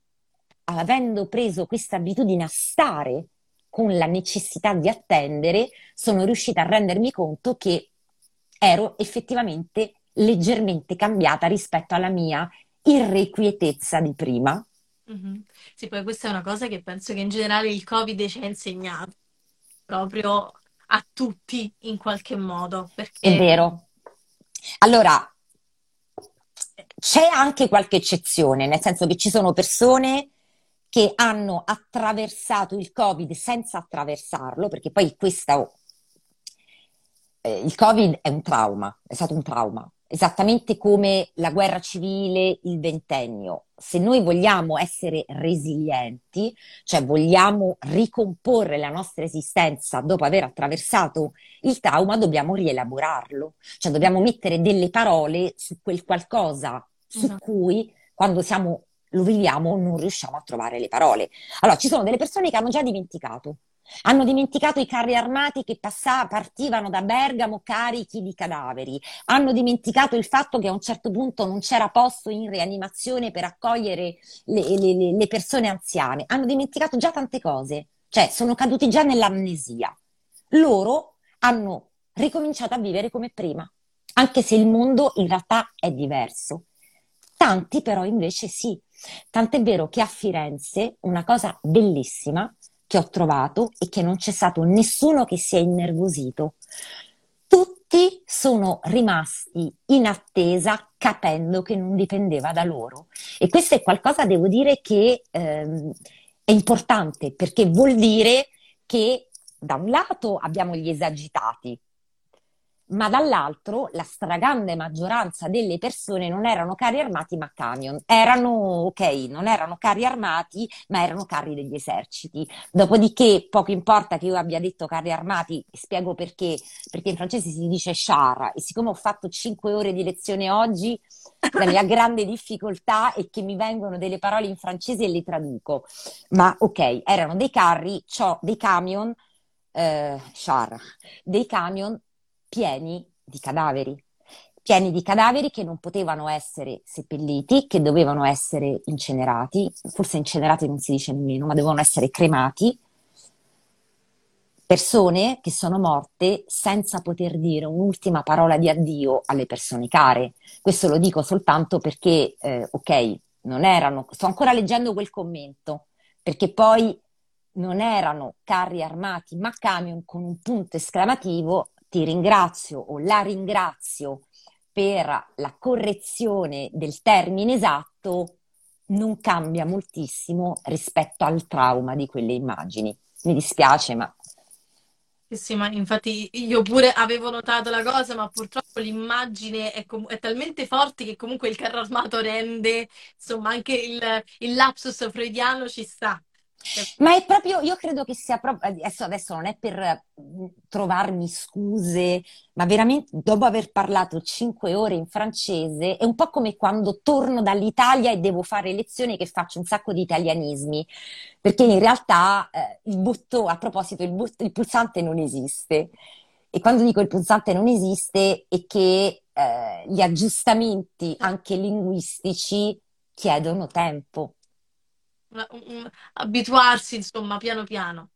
avendo preso questa abitudine a stare con la necessità di attendere, sono riuscita a rendermi conto che ero effettivamente leggermente cambiata rispetto alla mia irrequietezza di prima. Mm-hmm. Sì, poi questa è una cosa che penso che in generale il Covid ci ha insegnato proprio a tutti in qualche modo. Perché... È vero. Allora, c'è anche qualche eccezione, nel senso che ci sono persone che hanno attraversato il Covid senza attraversarlo, perché poi questo, eh, il Covid è un trauma, è stato un trauma, esattamente come la guerra civile, il ventennio. Se noi vogliamo essere resilienti, cioè vogliamo ricomporre la nostra esistenza dopo aver attraversato il trauma, dobbiamo rielaborarlo, cioè dobbiamo mettere delle parole su quel qualcosa su uh-huh. cui quando siamo lo viviamo, non riusciamo a trovare le parole. Allora, ci sono delle persone che hanno già dimenticato, Hanno dimenticato i carri armati che passa- partivano da Bergamo carichi di cadaveri. Hanno dimenticato il fatto che a un certo punto non c'era posto in rianimazione per accogliere le, le, le persone anziane. Hanno dimenticato già tante cose, cioè sono caduti già nell'amnesia. Loro hanno ricominciato a vivere come prima, anche se il mondo in realtà è diverso. Tanti però invece sì. Tant'è vero che a Firenze una cosa bellissima che ho trovato e che non c'è stato nessuno che si è innervosito. Tutti sono rimasti in attesa capendo che non dipendeva da loro. E questo è qualcosa, devo dire, che ehm, è importante perché vuol dire che da un lato abbiamo gli esagitati, ma dall'altro la stragrande maggioranza delle persone non erano carri armati ma camion, erano, ok, non erano carri armati ma erano carri degli eserciti. Dopodiché poco importa che io abbia detto carri armati, spiego perché, perché in francese si dice char e siccome ho fatto 5 ore di lezione oggi, la mia grande difficoltà è che mi vengono delle parole in francese e le traduco, ma ok, erano dei carri, dei camion, eh, char, dei camion pieni di cadaveri, pieni di cadaveri che non potevano essere seppelliti, che dovevano essere incenerati, forse incenerati non si dice nemmeno, ma dovevano essere cremati. Persone che sono morte senza poter dire un'ultima parola di addio alle persone care. Questo lo dico soltanto perché, eh, ok, non erano, sto ancora leggendo quel commento, perché poi non erano carri armati ma camion con un punto esclamativo ti ringrazio o la ringrazio per la correzione del termine esatto non cambia moltissimo rispetto al trauma di quelle immagini. Mi dispiace, ma sì, ma infatti io pure avevo notato la cosa, ma purtroppo l'immagine è, com- è talmente forte che comunque il carro armato rende, insomma, anche il, il lapsus freudiano ci sta. Ma è proprio, io credo che sia proprio, adesso, adesso non è per mm, trovarmi scuse, ma veramente dopo aver parlato cinque ore in francese, è un po' come quando torno dall'Italia e devo fare lezioni che faccio un sacco di italianismi, perché in realtà eh, il bottone, a proposito, il, but- il, pulsante non esiste. E quando dico il pulsante non esiste è che eh, gli aggiustamenti anche linguistici chiedono tempo abituarsi, insomma, piano piano.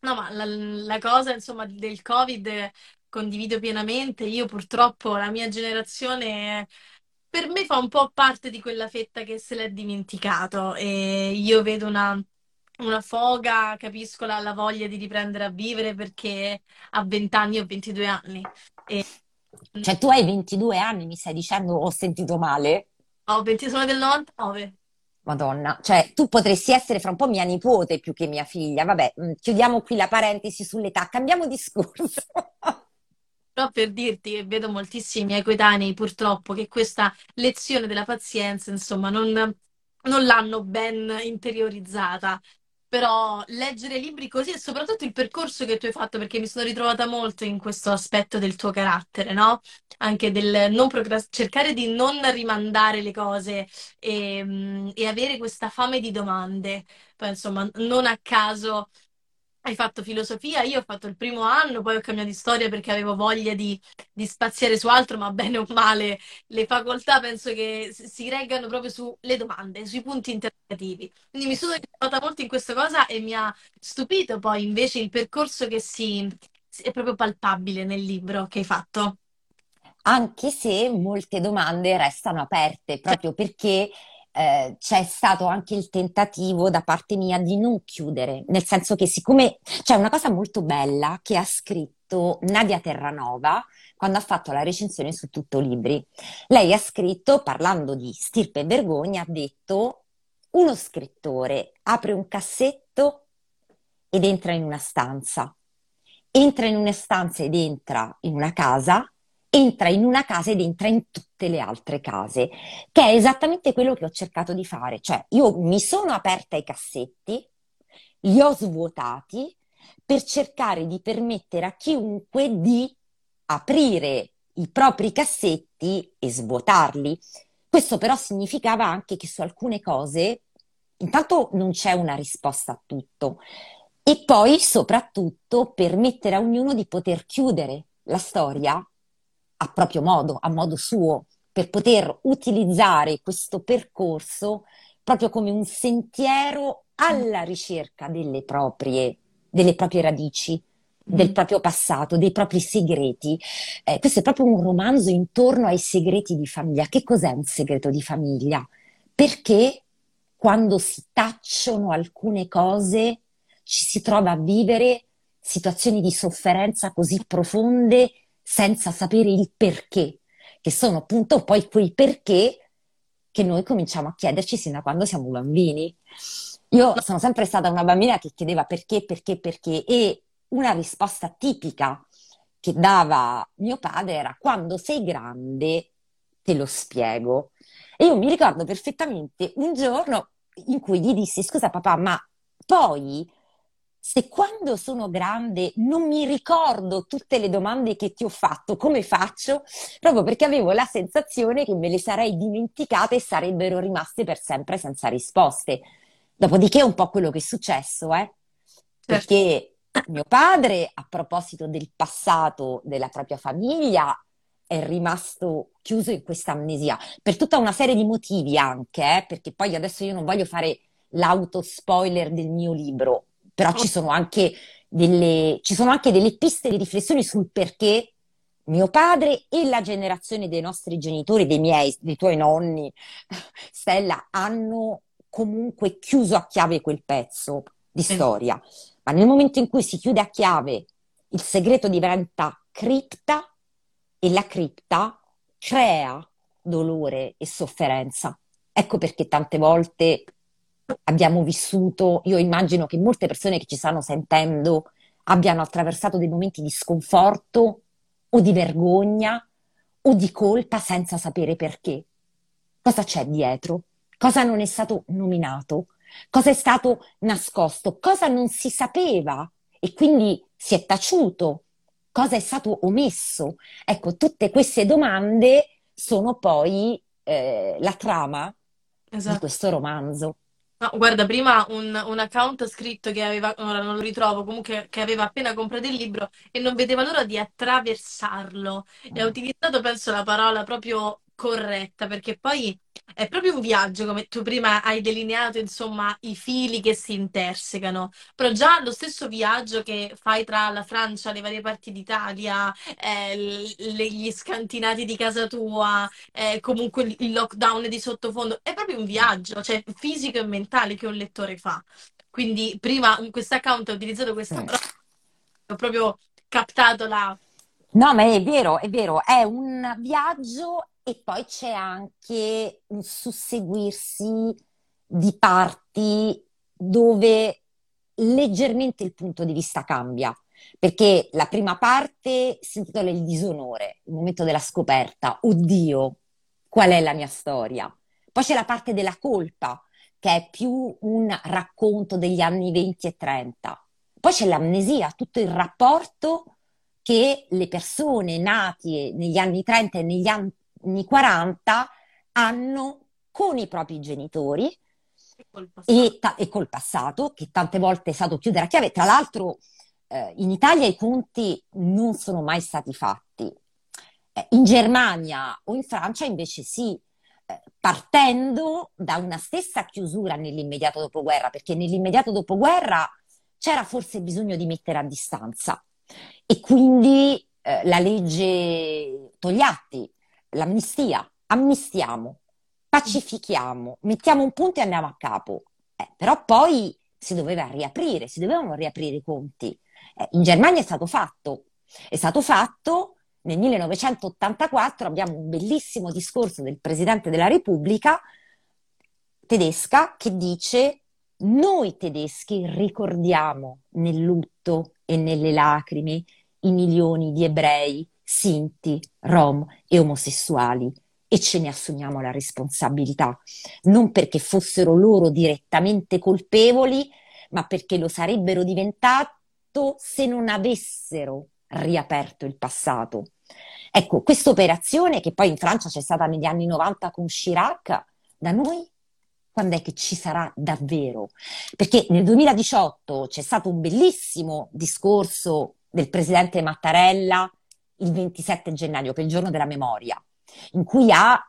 No, ma la, la cosa, insomma, del Covid condivido pienamente. Io purtroppo la mia generazione per me fa un po' parte di quella fetta che se l'è dimenticato e io vedo una, una foga, capisco la, la, voglia di riprendere a vivere perché a 20 anni ho 22 anni. E... Cioè tu hai 22 anni, mi stai dicendo ho sentito male? Ho 20, sono del 99. Madonna, cioè tu potresti essere fra un po' mia nipote più che mia figlia. Vabbè, mm, chiudiamo qui la parentesi sull'età, cambiamo discorso. Però per dirti, vedo moltissimi miei coetanei purtroppo che questa lezione della pazienza, insomma, non, non l'hanno ben interiorizzata però leggere libri così e soprattutto il percorso che tu hai fatto, perché mi sono ritrovata molto in questo aspetto del tuo carattere, no? Anche del non procrast- cercare di non rimandare le cose e, mm, e avere questa fame di domande. Poi, insomma, non a caso hai fatto filosofia, io ho fatto il primo anno, poi ho cambiato di storia perché avevo voglia di, di, spaziare su altro, ma bene o male le facoltà penso che si reggano proprio sulle domande, sui punti interrogativi. Quindi mi sono ritrovata molto in questa cosa e mi ha stupito poi invece il percorso che si, è proprio palpabile nel libro che hai fatto. Anche se molte domande restano aperte, proprio perché eh, c'è stato anche il tentativo da parte mia di non chiudere, nel senso che siccome c'è una cosa molto bella che ha scritto Nadia Terranova quando ha fatto la recensione su Tutto Libri. Lei ha scritto, parlando di stirpe e vergogna, ha detto uno scrittore apre un cassetto ed entra in una stanza. Entra in una stanza ed entra in una casa entra in una casa ed entra in tutte le altre case, che è esattamente quello che ho cercato di fare. Cioè, io mi sono aperta ai cassetti, li ho svuotati per cercare di permettere a chiunque di aprire i propri cassetti e svuotarli. Questo però significava anche che su alcune cose, intanto non c'è una risposta a tutto e poi soprattutto permettere a ognuno di poter chiudere la storia a proprio modo, a modo suo, per poter utilizzare questo percorso proprio come un sentiero alla ricerca delle proprie, delle proprie radici, del proprio passato, dei propri segreti. Eh, questo è proprio un romanzo intorno ai segreti di famiglia. Che cos'è un segreto di famiglia? Perché quando si tacciono alcune cose ci si trova a vivere situazioni di sofferenza così profonde senza sapere il perché, che sono appunto poi quei perché che noi cominciamo a chiederci sin da quando siamo bambini. Io sono sempre stata una bambina che chiedeva perché, perché, perché e una risposta tipica che dava mio padre era quando sei grande te lo spiego. E io mi ricordo perfettamente un giorno in cui gli dissi scusa papà, ma poi se quando sono grande non mi ricordo tutte le domande che ti ho fatto, come faccio? Proprio perché avevo la sensazione che me le sarei dimenticate e sarebbero rimaste per sempre senza risposte. Dopodiché è un po' quello che è successo, eh? Certo. Perché mio padre, a proposito del passato della propria famiglia, è rimasto chiuso in questa amnesia per tutta una serie di motivi anche, eh? perché poi adesso io non voglio fare l'auto spoiler del mio libro, però ci sono anche delle, ci sono anche delle piste di riflessione sul perché mio padre e la generazione dei nostri genitori, dei miei, dei tuoi nonni, Stella, hanno comunque chiuso a chiave quel pezzo di storia. Ma nel momento in cui si chiude a chiave, il segreto diventa cripta e la cripta crea dolore e sofferenza. Ecco perché tante volte abbiamo vissuto, io immagino che molte persone che ci stanno sentendo abbiano attraversato dei momenti di sconforto o di vergogna o di colpa senza sapere perché. Cosa c'è dietro? Cosa non è stato nominato? cosa è stato nascosto, cosa non si sapeva e quindi si è taciuto, cosa è stato omesso. Ecco, tutte queste domande sono poi eh, la trama esatto. di questo romanzo. No, guarda, prima un, un, account scritto che aveva, ora non lo ritrovo, comunque che aveva appena comprato il libro e non vedeva l'ora di attraversarlo. E ha mm. utilizzato, penso, la parola proprio corretta, perché poi è proprio un viaggio, come tu prima hai delineato, insomma, i fili che si intersecano, però già lo stesso viaggio che fai tra la Francia, le varie parti d'Italia, eh, le, gli scantinati di casa tua, eh, comunque il lockdown di sottofondo, è proprio un viaggio, cioè fisico e mentale che un lettore fa. Quindi prima in questo account ho utilizzato questa parola, ho proprio captato la... No, ma è vero, è vero, è un viaggio e poi c'è anche un susseguirsi di parti dove leggermente il punto di vista cambia. Perché la prima parte si intitola Il disonore, il momento della scoperta. Oddio, qual è la mia storia? Poi c'è la parte della colpa, che è più un racconto degli anni 20 e 30. Poi c'è l'amnesia, tutto il rapporto che le persone nate negli anni 30 e negli anni anni 40 hanno con i propri genitori e col, e, ta- e col passato, che tante volte è stato chiudere a chiave. Tra l'altro eh, in Italia i conti non sono mai stati fatti. Eh, in Germania o in Francia invece sì, eh, partendo da una stessa chiusura nell'immediato dopoguerra, perché nell'immediato dopoguerra c'era forse bisogno di mettere a distanza e quindi eh, la legge Togliatti l'amnistia, amnistiamo, pacifichiamo, mettiamo un punto e andiamo a capo. Eh, però poi si doveva riaprire, si dovevano riaprire i conti. Eh, in Germania è stato fatto, è stato fatto nel 1984, abbiamo un bellissimo discorso del Presidente della Repubblica tedesca che dice noi tedeschi ricordiamo nel lutto e nelle lacrime i milioni di ebrei sinti, rom e omosessuali e ce ne assumiamo la responsabilità, non perché fossero loro direttamente colpevoli, ma perché lo sarebbero diventato se non avessero riaperto il passato. Ecco, questa operazione che poi in Francia c'è stata negli anni 90 con Chirac, da noi quando è che ci sarà davvero? Perché nel 2018 c'è stato un bellissimo discorso del presidente Mattarella il 27 gennaio, che è il giorno della memoria, in cui ha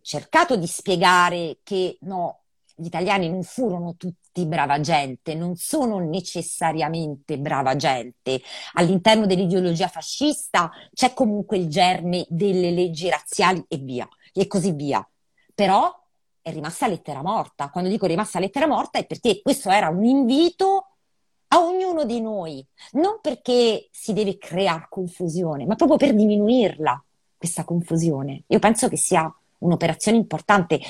cercato di spiegare che no, gli italiani non furono tutti brava gente, non sono necessariamente brava gente. All'interno dell'ideologia fascista c'è comunque il germe delle leggi razziali e via, e così via. Però è rimasta lettera morta. Quando dico rimasta lettera morta è perché questo era un invito a ognuno di noi, non perché si deve creare confusione, ma proprio per diminuirla, questa confusione. Io penso che sia un'operazione importante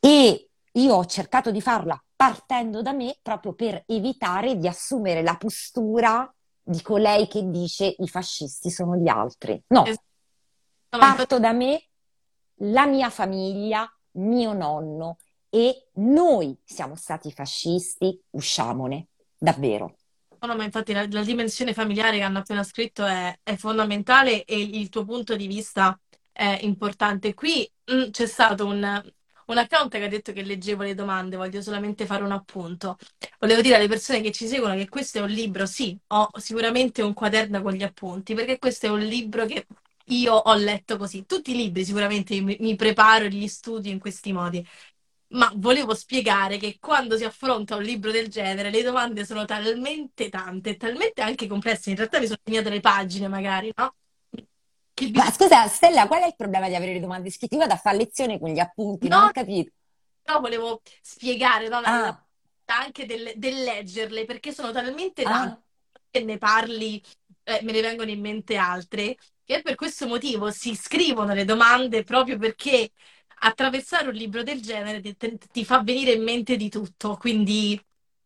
e io ho cercato di farla partendo da me proprio per evitare di assumere la postura di colei che dice i fascisti sono gli altri. No, parto da me, la mia famiglia, mio nonno e noi siamo stati fascisti, usciamone, davvero. No, ma infatti la, la, dimensione familiare che hanno appena scritto è, è, fondamentale e il tuo punto di vista è importante. Qui mh, mm, c'è stato un, un account che ha detto che leggevo le domande, voglio solamente fare un appunto. Volevo dire alle persone che ci seguono che questo è un libro, sì, ho sicuramente un quaderno con gli appunti, perché questo è un libro che io ho letto così. Tutti i libri sicuramente mi, mi preparo e li studio in questi modi. Ma volevo spiegare che quando si affronta un libro del genere, le domande sono talmente tante, talmente anche complesse. In realtà mi sono segnate le pagine, magari, no? Ma scusa, Stella, qual è il problema di avere le domande scritte? Io vado a fare lezione con gli appunti, no, non ho capito. No, volevo spiegare no, ah. anche del, del, leggerle, perché sono talmente tante ah. che ne parli, eh, me ne vengono in mente altre, che per questo motivo si scrivono le domande proprio perché attraversare un libro del genere ti, ti fa venire in mente di tutto, quindi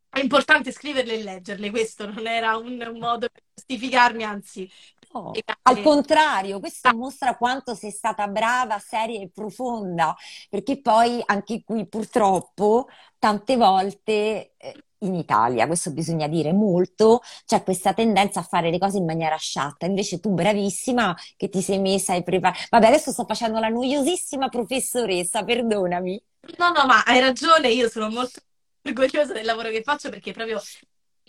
è importante scriverle e leggerle, questo non era un, un modo per giustificarmi, anzi No, al contrario, questo mostra quanto sei stata brava, seria e profonda, perché poi anche qui purtroppo tante volte eh, in Italia, questo bisogna dire molto, c'è questa tendenza a fare le cose in maniera sciatta, invece tu bravissima che ti sei messa e preparata. Vabbè, adesso sto facendo la noiosissima professoressa, perdonami. No, no, ma hai ragione, io sono molto orgogliosa del lavoro che faccio perché proprio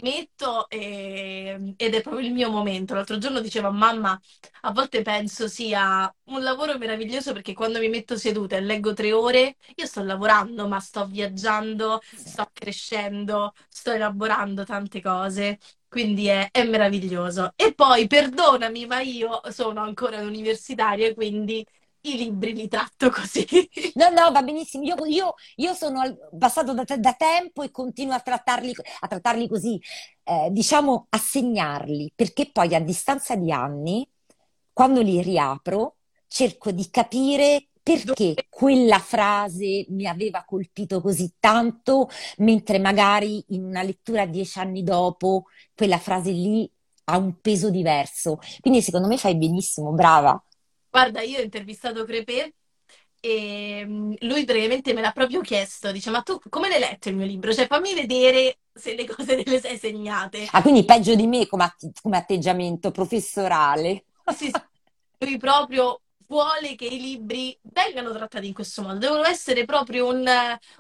metto e, ed è proprio il mio momento. L'altro giorno diceva mamma, a volte penso sia un lavoro meraviglioso perché quando mi metto seduta e leggo tre ore, io sto lavorando, ma sto viaggiando, sto crescendo, sto elaborando tante cose. Quindi è, è meraviglioso. E poi, perdonami, ma io sono ancora universitaria, quindi i libri li tratto così. No, no, va benissimo. Io, io, io sono passato da, da, tempo e continuo a trattarli, a trattarli così, eh, diciamo, a segnarli, perché poi a distanza di anni, quando li riapro, cerco di capire perché quella frase mi aveva colpito così tanto, mentre magari in una lettura dieci anni dopo quella frase lì ha un peso diverso. Quindi secondo me fai benissimo, brava. Guarda, io ho intervistato Crepè e mm, lui praticamente me l'ha proprio chiesto, dice, ma tu come l'hai letto il mio libro? Cioè fammi vedere se le cose te le sei segnate. Ah, quindi peggio di me come, att- come atteggiamento professorale. Sì, sì, lui proprio vuole che i libri vengano trattati in questo modo, devono essere proprio un,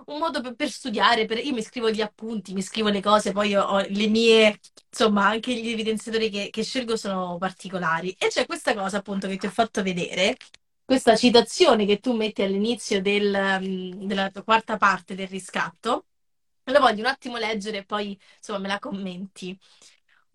un modo per, per studiare, per, io mi scrivo gli appunti, mi scrivo le cose, poi ho le mie, insomma, anche gli evidenziatori che, che scelgo sono particolari. E c'è questa cosa appunto che ti ho fatto vedere, questa citazione che tu metti all'inizio del, della quarta parte del riscatto, la voglio un attimo leggere e poi insomma me la commenti.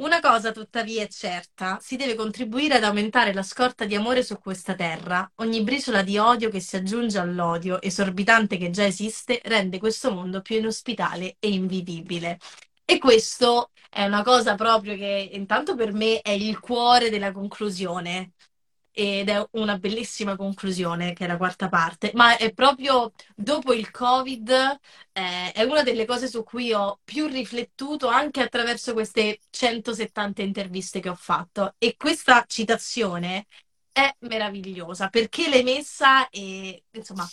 Una cosa tuttavia è certa, si deve contribuire ad aumentare la scorta di amore su questa terra. Ogni briciola di odio che si aggiunge all'odio esorbitante che già esiste rende questo mondo più inospitale e invivibile. E questo è una cosa proprio che intanto per me è il cuore della conclusione ed è una bellissima conclusione che è la quarta parte, ma è proprio dopo il Covid, eh, è una delle cose su cui ho più riflettuto anche attraverso queste 170 interviste che ho fatto. E questa citazione è meravigliosa perché l'hai messa e insomma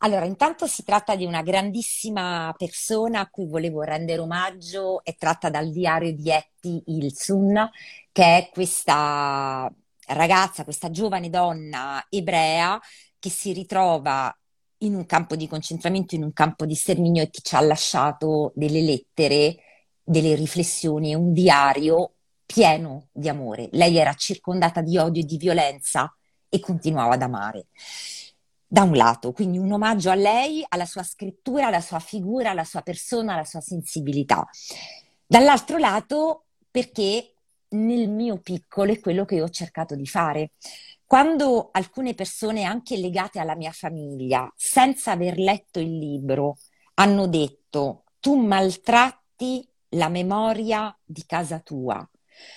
allora, intanto si tratta di una grandissima persona a cui volevo rendere omaggio, è tratta dal diario di Etty Ilsun, che è questa ragazza, questa giovane donna ebrea che si ritrova in un campo di concentramento, in un campo di sterminio e che ci ha lasciato delle lettere, delle riflessioni, un diario pieno di amore. Lei era circondata di odio e di violenza e continuava ad amare. Da un lato, quindi un omaggio a lei, alla sua scrittura, alla sua figura, alla sua persona, alla sua sensibilità. Dall'altro lato, perché nel mio piccolo è quello che ho cercato di fare. Quando alcune persone, anche legate alla mia famiglia, senza aver letto il libro, hanno detto tu maltratti la memoria di casa tua,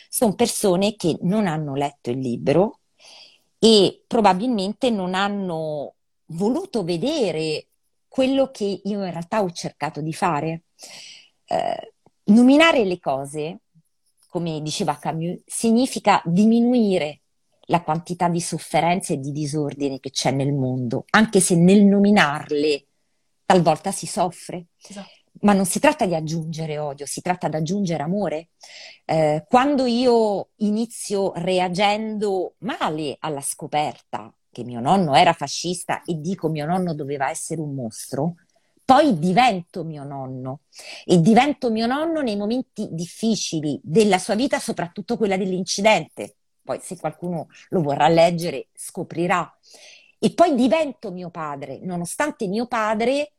sono persone che non hanno letto il libro e probabilmente non hanno voluto vedere quello che io in realtà ho cercato di fare. Eh, nominare le cose, come diceva Camus, significa diminuire la quantità di sofferenze e di disordine che c'è nel mondo, anche se nel nominarle talvolta si soffre. Esatto. Ma non si tratta di aggiungere odio, si tratta di aggiungere amore. Eh, quando io inizio reagendo male alla scoperta che mio nonno era fascista e dico mio nonno doveva essere un mostro, poi divento mio nonno e divento mio nonno nei momenti difficili della sua vita, soprattutto quella dell'incidente. Poi se qualcuno lo vorrà leggere scoprirà. E poi divento mio padre, nonostante mio padre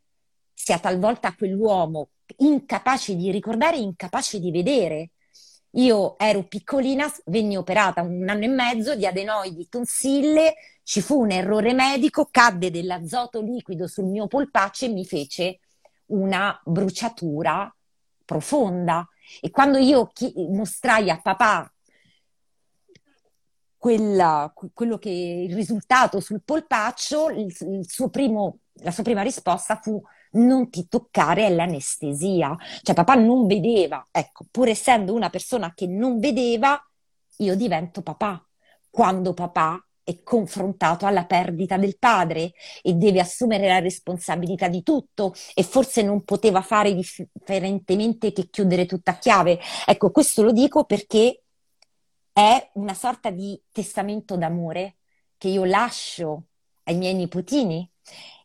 sia talvolta quell'uomo incapace di ricordare, incapace di vedere. Io ero piccolina, venni operata un anno e mezzo di adenoidi tonsille, ci fu un errore medico, cadde dell'azoto liquido sul mio polpaccio e mi fece una bruciatura profonda. E quando io chi- mostrai a papà quella, quello che il risultato sul polpaccio, il, il suo primo, la sua prima risposta fu non ti toccare è l'anestesia. Cioè papà non vedeva, ecco, pur essendo una persona che non vedeva, io divento papà. Quando papà è confrontato alla perdita del padre e deve assumere la responsabilità di tutto e forse non poteva fare differentemente che chiudere tutta a chiave. Ecco, questo lo dico perché è una sorta di testamento d'amore che io lascio ai miei nipotini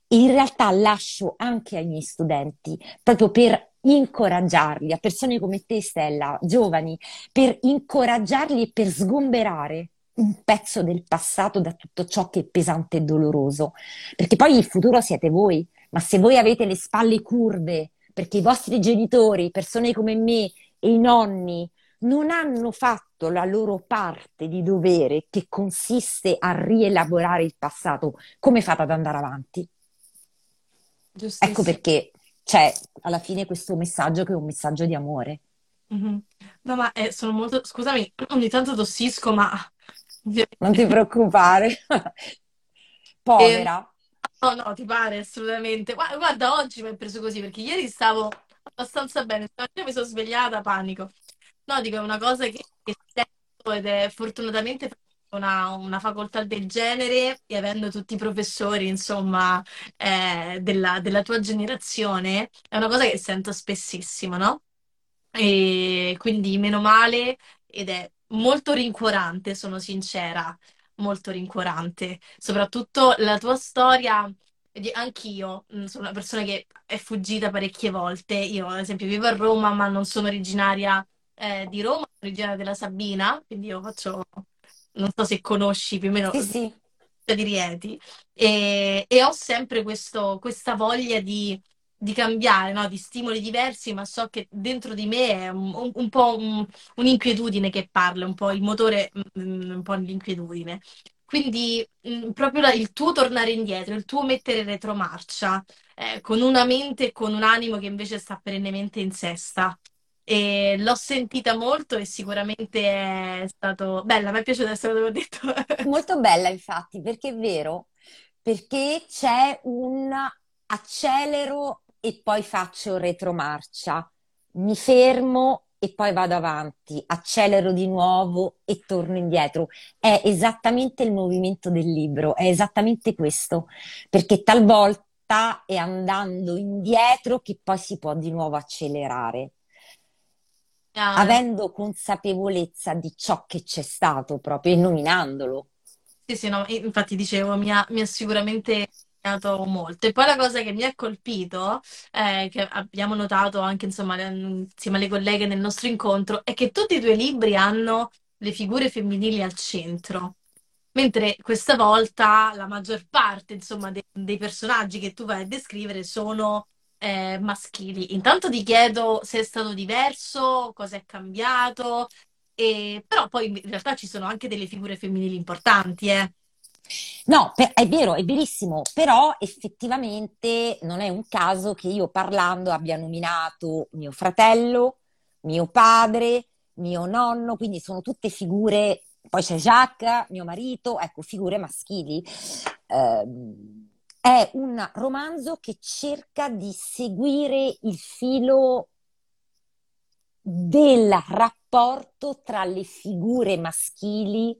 in realtà lascio anche ai miei studenti, proprio per incoraggiarli, a persone come te Stella, giovani, per incoraggiarli e per sgomberare un pezzo del passato da tutto ciò che è pesante e doloroso. Perché poi il futuro siete voi, ma se voi avete le spalle curve, perché i vostri genitori, persone come me e i nonni non hanno fatto la loro parte di dovere che consiste a rielaborare il passato, come fate ad andare avanti? Ecco perché c'è alla fine questo messaggio che è un messaggio di amore. Mm-hmm. No, ma eh, sono molto... Scusami, ogni tanto tossisco, ma... Non ti preoccupare. Povera. Eh, no, no, ti pare assolutamente. Guarda, guarda, oggi mi è preso così perché ieri stavo abbastanza bene, stamattina mi sono svegliata, panico. No, dico, è una cosa che, che sento ed è fortunatamente una, una, facoltà del genere e avendo tutti i professori, insomma, eh, della, della, tua generazione, è una cosa che sento spessissimo, no? E quindi meno male ed è molto rincuorante, sono sincera, molto rincuorante. Soprattutto la tua storia, anch'io mm, sono una persona che è fuggita parecchie volte. Io, ad esempio, vivo a Roma, ma non sono originaria eh, di Roma, sono originaria della Sabina, quindi io faccio non so se conosci più o meno sì, sì. di Rieti, e, e ho sempre questo, questa voglia di, di cambiare, no? di stimoli diversi, ma so che dentro di me è un, un, po' un, un'inquietudine che parla, un po' il motore, mm, un po' l'inquietudine. Quindi mh, proprio la, il tuo tornare indietro, il tuo mettere retromarcia, eh, con una mente e con un animo che invece sta perennemente in sesta, e l'ho sentita molto e sicuramente è stato bella, mi è piaciuto essere dove ho detto. Molto bella infatti, perché è vero, perché c'è un accelero e poi faccio retromarcia, mi fermo e poi vado avanti, accelero di nuovo e torno indietro. È esattamente il movimento del libro, è esattamente questo, perché talvolta è andando indietro che poi si può di nuovo accelerare avendo consapevolezza di ciò che c'è stato proprio e nominandolo. Sì, sì, no, infatti dicevo, mi ha, mi ha sicuramente molto. E poi la cosa che mi ha colpito, eh, che abbiamo notato anche insomma, insieme alle colleghe nel nostro incontro, è che tutti i tuoi libri hanno le figure femminili al centro. Mentre questa volta la maggior parte, insomma, dei, dei personaggi che tu vai a descrivere sono eh, maschili. Intanto ti chiedo se è stato diverso, cosa è cambiato, e... però poi in realtà ci sono anche delle figure femminili importanti, eh. No, è vero, è verissimo, però effettivamente non è un caso che io parlando abbia nominato mio fratello, mio padre, mio nonno, quindi sono tutte figure, poi c'è Jacques, mio marito, ecco, figure maschili. Eh, è un romanzo che cerca di seguire il filo del rapporto tra le figure maschili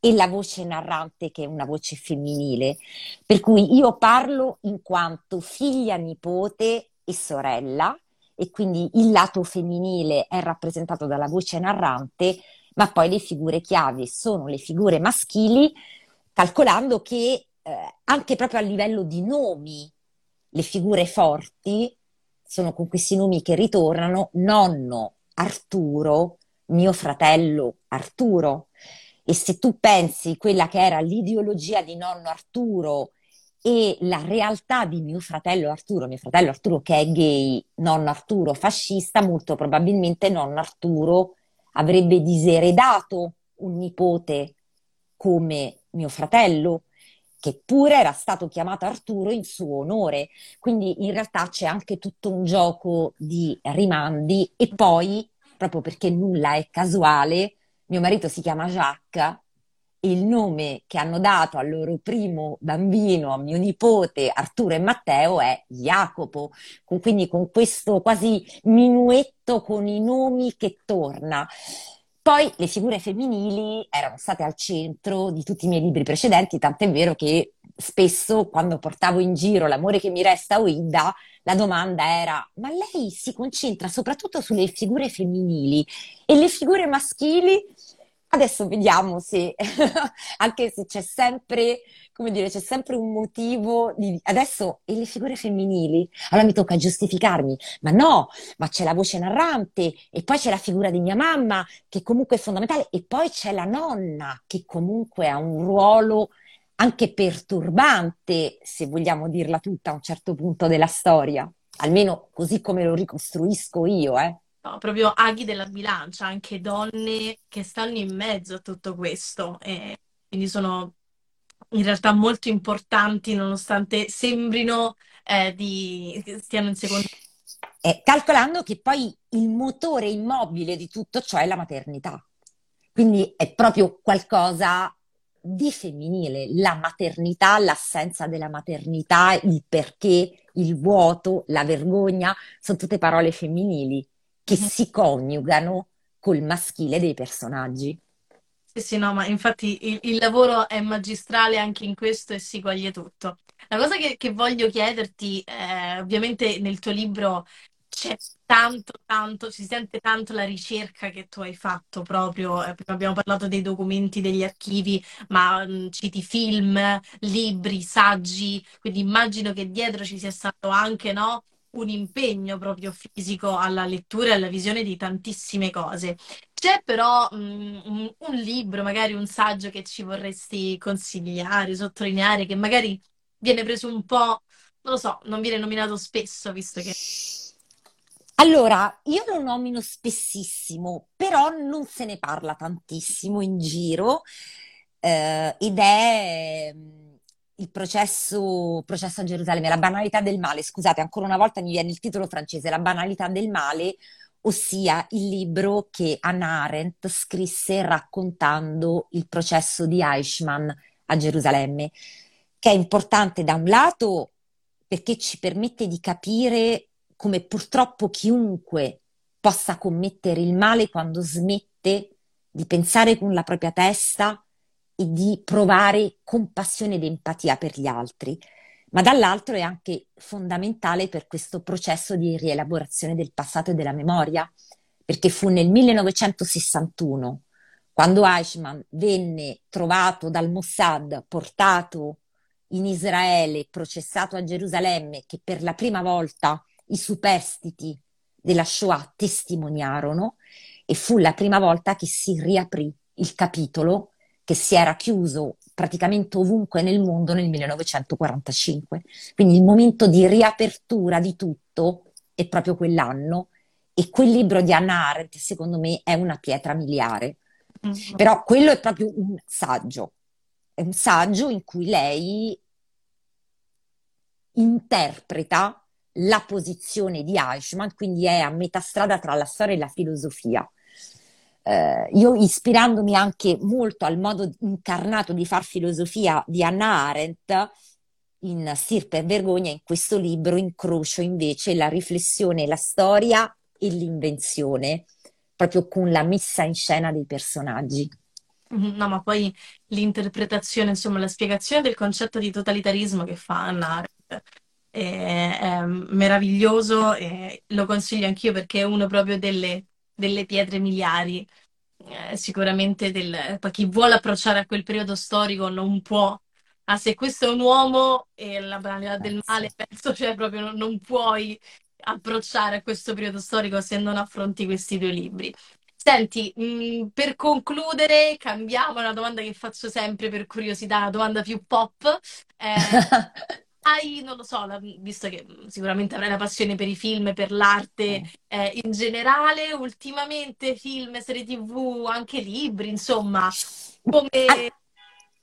e la voce narrante che è una voce femminile. Per cui io parlo in quanto figlia, nipote e sorella e quindi il lato femminile è rappresentato dalla voce narrante, ma poi le figure chiave sono le figure maschili, calcolando che eh, anche proprio a livello di nomi, le figure forti sono con questi nomi che ritornano, nonno Arturo, mio fratello Arturo. E se tu pensi quella che era l'ideologia di nonno Arturo e la realtà di mio fratello Arturo, mio fratello Arturo che è gay, nonno Arturo fascista, molto probabilmente nonno Arturo avrebbe diseredato un nipote come mio fratello, che pure era stato chiamato Arturo in suo onore. Quindi in realtà c'è anche tutto un gioco di rimandi e poi, proprio perché nulla è casuale, mio marito si chiama Jacques il nome che hanno dato al loro primo bambino, a mio nipote Arturo e Matteo, è Jacopo. Quindi con questo quasi minuetto con i nomi che torna. Poi le figure femminili erano state al centro di tutti i miei libri precedenti, tant'è vero che spesso quando portavo in giro L'amore che mi resta o Ida, la domanda era: ma lei si concentra soprattutto sulle figure femminili e le figure maschili? Adesso vediamo se, anche se c'è sempre, come dire, c'è sempre un motivo di... Adesso, e le figure femminili? Allora mi tocca giustificarmi, ma no, ma c'è la voce narrante, e poi c'è la figura di mia mamma, che comunque è fondamentale, e poi c'è la nonna, che comunque ha un ruolo anche perturbante, se vogliamo dirla tutta a un certo punto della storia, almeno così come lo ricostruisco io, eh. No, proprio aghi della bilancia, anche donne che stanno in mezzo a tutto questo e quindi sono in realtà molto importanti nonostante sembrino eh, di, stiano in secondo eh, calcolando che poi il motore immobile di tutto ciò è la maternità. Quindi è proprio qualcosa di femminile, la maternità, l'assenza della maternità, il perché, il vuoto, la vergogna, sono tutte parole femminili che mm-hmm. si coniugano col maschile dei personaggi. Sì, sì, no, ma infatti il, il, lavoro è magistrale anche in questo e si coglie tutto. La cosa che, che voglio chiederti, eh, ovviamente nel tuo libro c'è tanto, tanto, si sente tanto la ricerca che tu hai fatto proprio, eh, abbiamo parlato dei documenti, degli archivi, ma mh, mm, citi film, libri, saggi, quindi immagino che dietro ci sia stato anche, no? Un impegno proprio fisico alla lettura e alla visione di tantissime cose. C'è però um, un, un, libro, magari un saggio che ci vorresti consigliare, sottolineare, che magari viene preso un po', non lo so, non viene nominato spesso, visto che... Allora, io lo nomino spessissimo, però non se ne parla tantissimo in giro eh, ed è il processo, processo a Gerusalemme, la banalità del male, scusate, ancora una volta mi viene il titolo francese, la banalità del male, ossia il libro che Hannah Arendt scrisse raccontando il processo di Eichmann a Gerusalemme, che è importante da un lato perché ci permette di capire come purtroppo chiunque possa commettere il male quando smette di pensare con la propria testa e di provare compassione ed empatia per gli altri, ma dall'altro è anche fondamentale per questo processo di rielaborazione del passato e della memoria, perché fu nel 1961, quando Eichmann venne trovato dal Mossad, portato in Israele, processato a Gerusalemme, che per la prima volta i superstiti della Shoah testimoniarono e fu la prima volta che si riaprì il capitolo che si era chiuso praticamente ovunque nel mondo nel 1945. Quindi il momento di riapertura di tutto è proprio quell'anno e quel libro di Anna Arendt secondo me è una pietra miliare. Mm-hmm. Però quello è proprio un saggio, è un saggio in cui lei interpreta la posizione di Eichmann, quindi è a metà strada tra la storia e la filosofia. Eh, io ispirandomi anche molto al modo incarnato di far filosofia di Anna Arendt, in Stirpe e Vergogna, in questo libro incrocio invece la riflessione, la storia e l'invenzione, proprio con la messa in scena dei personaggi. Mm-hmm. No, ma poi l'interpretazione, insomma, la spiegazione del concetto di totalitarismo che fa Anna Arendt è, è meraviglioso e lo consiglio anch'io perché è uno proprio delle, delle pietre miliari. Eh, sicuramente del, chi vuole approcciare a quel periodo storico non può ah, se questo è un uomo e la banalità del male, penso, cioè proprio non, non, puoi approcciare a questo periodo storico se non affronti questi due libri. Senti, mh, mm, per concludere, cambiamo una domanda che faccio sempre per curiosità, una domanda più pop. Eh, hai, non lo so, la, visto che sicuramente avrai la passione per i film, per l'arte eh, in generale, ultimamente film, serie TV, anche libri, insomma, come...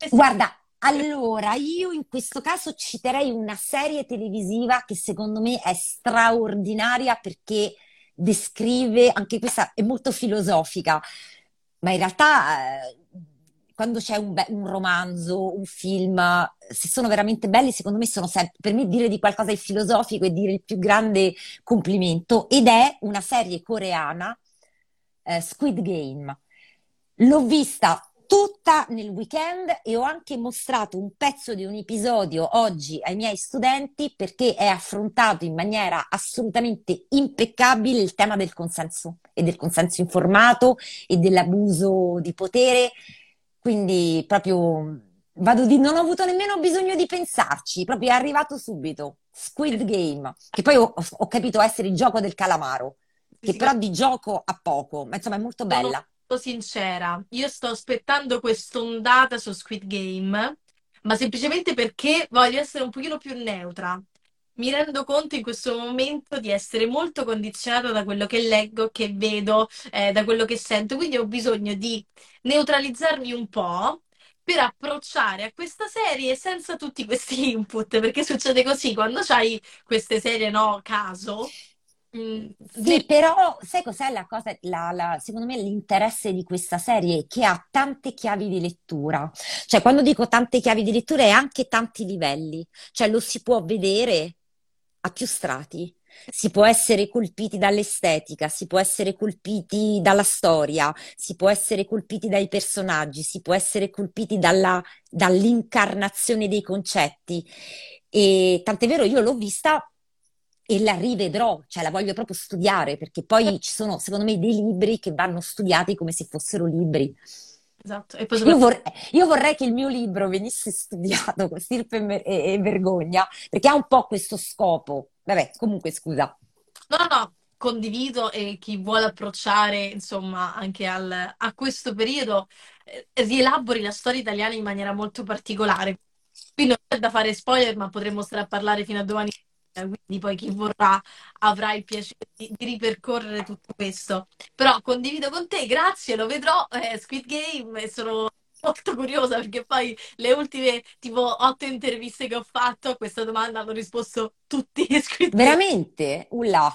Guarda, allora, io in questo caso citerei una serie televisiva che secondo me è straordinaria perché descrive, anche questa è molto filosofica, ma in realtà eh, quando c'è un, be- un, romanzo, un film, se sono veramente belli, secondo me sono sempre, per me dire di qualcosa di filosofico è dire il più grande complimento ed è una serie coreana, eh, Squid Game. L'ho vista tutta nel weekend e ho anche mostrato un pezzo di un episodio oggi ai miei studenti perché è affrontato in maniera assolutamente impeccabile il tema del consenso e del consenso informato e dell'abuso di potere. Quindi proprio vado di non ho avuto nemmeno bisogno di pensarci, proprio è arrivato subito. Squid Game, che poi ho, ho capito essere il gioco del calamaro, che però di gioco ha poco, ma insomma è molto bella sincera, io sto aspettando quest'ondata su Squid Game, ma semplicemente perché voglio essere un pochino più neutra. Mi rendo conto in questo momento di essere molto condizionata da quello che leggo, che vedo, eh, da quello che sento, quindi ho bisogno di neutralizzarmi un po' per approcciare a questa serie senza tutti questi input, perché succede così quando hai queste serie no caso Mm, sì, però sai cos'è la cosa, la, la, secondo me l'interesse di questa serie è che ha tante chiavi di lettura, cioè quando dico tante chiavi di lettura è anche tanti livelli, cioè lo si può vedere a più strati, si può essere colpiti dall'estetica, si può essere colpiti dalla storia, si può essere colpiti dai personaggi, si può essere colpiti dalla, dall'incarnazione dei concetti. E tant'è vero, io l'ho vista e la rivedrò, cioè la voglio proprio studiare, perché poi ci sono, secondo me, dei libri che vanno studiati come se fossero libri. Esatto. Poi... Io, vorrei, io, vorrei, che il mio libro venisse studiato con stirpe e, e, vergogna, perché ha un po' questo scopo. Vabbè, comunque, scusa. No, no, no, condivido e chi vuole approcciare, insomma, anche al, a questo periodo, eh, rielabori la storia italiana in maniera molto particolare. Qui non è da fare spoiler, ma potremmo stare a parlare fino a domani quindi poi chi vorrà avrà il piacere di, di, ripercorrere tutto questo. Però condivido con te, grazie, lo vedrò, eh, Squid Game, e sono molto curiosa perché poi le ultime tipo otto interviste che ho fatto a questa domanda hanno risposto tutti Squid Game. Veramente? Ulla.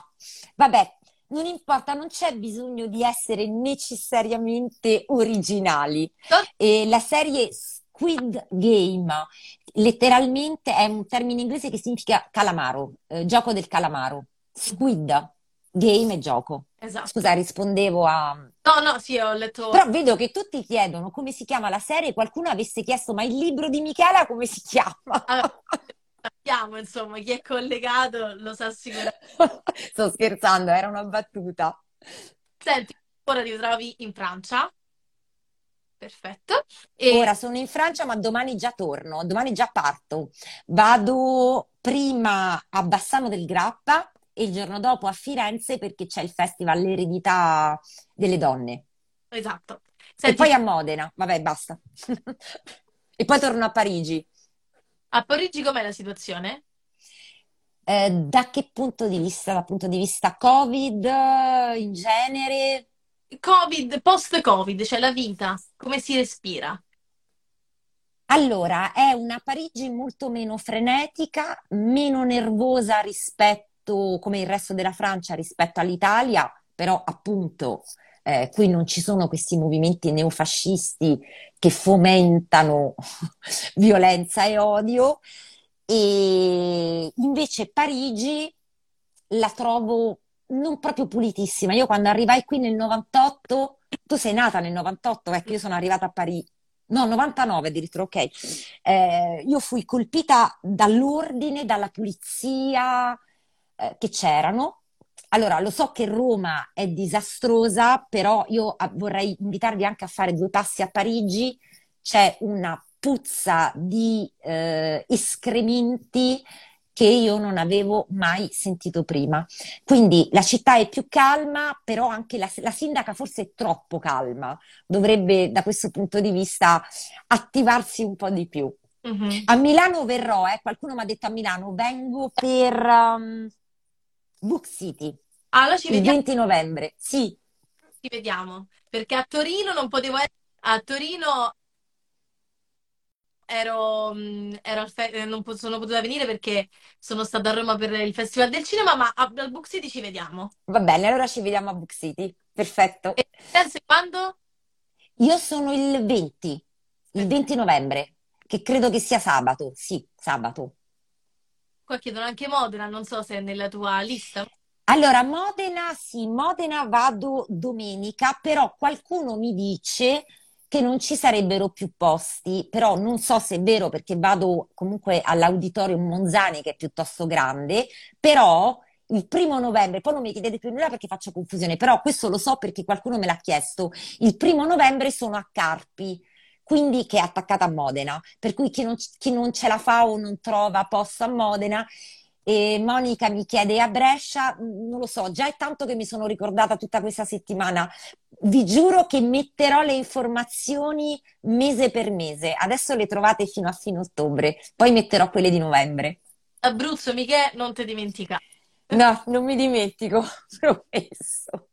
Vabbè, non importa, non c'è bisogno di essere necessariamente originali. E la serie Squid Game letteralmente è un termine inglese che significa calamaro, eh, gioco del calamaro. Squid, game e gioco. Esatto. Scusa, rispondevo a... No, no, sì, ho letto... Però vedo che tutti chiedono come si chiama la serie, qualcuno avesse chiesto, ma il libro di Michela come si chiama? Allora, sappiamo, insomma, chi è collegato lo sa sicuramente. Sto scherzando, era una battuta. Senti, ora ti trovi in Francia, Perfetto. E Ora sono in Francia, ma domani già torno, domani già parto. Vado prima a Bassano del Grappa e il giorno dopo a Firenze perché c'è il Festival L'Eredità delle Donne. esatto. E Senti, poi a Modena, vabbè, basta. E poi torno a Parigi. a Parigi com'è la situazione? Eh, da che punto di vista? Dal punto di vista Covid, in genere? Covid, post-Covid, cioè la vita, come si respira? Allora, è una Parigi molto meno frenetica, meno nervosa rispetto, come il resto della Francia, rispetto all'Italia, però appunto eh, qui non ci sono questi movimenti neofascisti che fomentano violenza e odio. E invece Parigi la trovo non proprio pulitissima. Io quando arrivai qui nel 98, tu sei nata nel 98, ecco, io sono arrivata a Parigi, no, 99 addirittura, ok. Eh, io fui colpita dall'ordine, dalla pulizia eh, che c'erano. Allora, lo so che Roma è disastrosa, però io ah, vorrei invitarvi anche a fare due passi a Parigi. C'è una puzza di eh, escrementi che io non avevo mai sentito prima. Quindi la città è più calma, però anche la, la sindaca forse è troppo calma. Dovrebbe, da questo punto di vista, attivarsi un po' di più. Mhm. A Milano verrò, eh, qualcuno mi ha detto a Milano, vengo per um, Book City Allora ci il vediamo, 20 novembre. Sì, ci vediamo, perché a Torino non potevo essere, a Torino ero, ero fe- eh, non po- sono potuta venire perché sono stata a Roma per il Festival del Cinema, ma a- al Book City ci vediamo. va bene, allora ci vediamo a Book City. Perfetto. E pensi quando? Io sono il 20, il 20 novembre, che credo che sia sabato. Sì, sabato. Qua chiedono anche Modena, non so se è nella tua lista. Allora, Modena, sì, Modena vado domenica, però qualcuno mi dice che non ci sarebbero più posti, però non so se è vero perché vado comunque all'Auditorium Monzani che è piuttosto grande, però il primo novembre, poi non mi chiedete più nulla perché faccio confusione, però questo lo so perché qualcuno me l'ha chiesto, il primo novembre sono a Carpi. Quindi che è attaccata a Modena, per cui chi non, chi non ce la fa o non trova posto a Modena e Monica mi chiede a Brescia, mh, non lo so, già è tanto che mi sono ricordata tutta questa settimana. Vi giuro che metterò le informazioni mese per mese. Adesso le trovate fino a fine ottobre, poi metterò quelle di novembre. Abruzzo, Michè, non ti dimenticare. No, non mi dimentico, promesso.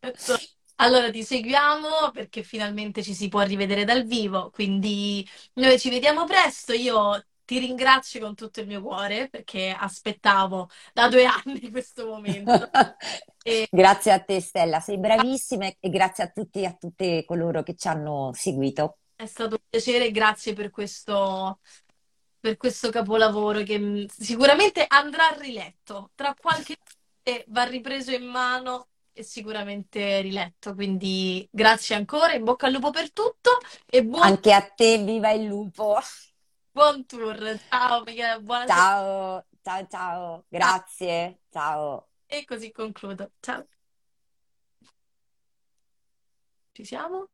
Allora ti seguiamo perché finalmente ci si può rivedere dal vivo, quindi noi ci vediamo presto. Io ti ringrazio con tutto il mio cuore perché aspettavo da due anni questo momento. E Grazie a te, Stella, sei bravissima e grazie a tutti e a tutte coloro che ci hanno seguito. è stato un piacere e grazie per questo, per questo capolavoro che sicuramente andrà riletto. Tra qualche mese va ripreso in mano e sicuramente riletto. Quindi grazie ancora, in bocca al lupo per tutto e buon, Anche a te, viva il lupo! Buon tour. Ciao, Michele, buona. Ciao, ciao, ciao, grazie, ciao. E così concludo. Ciao, ci siamo?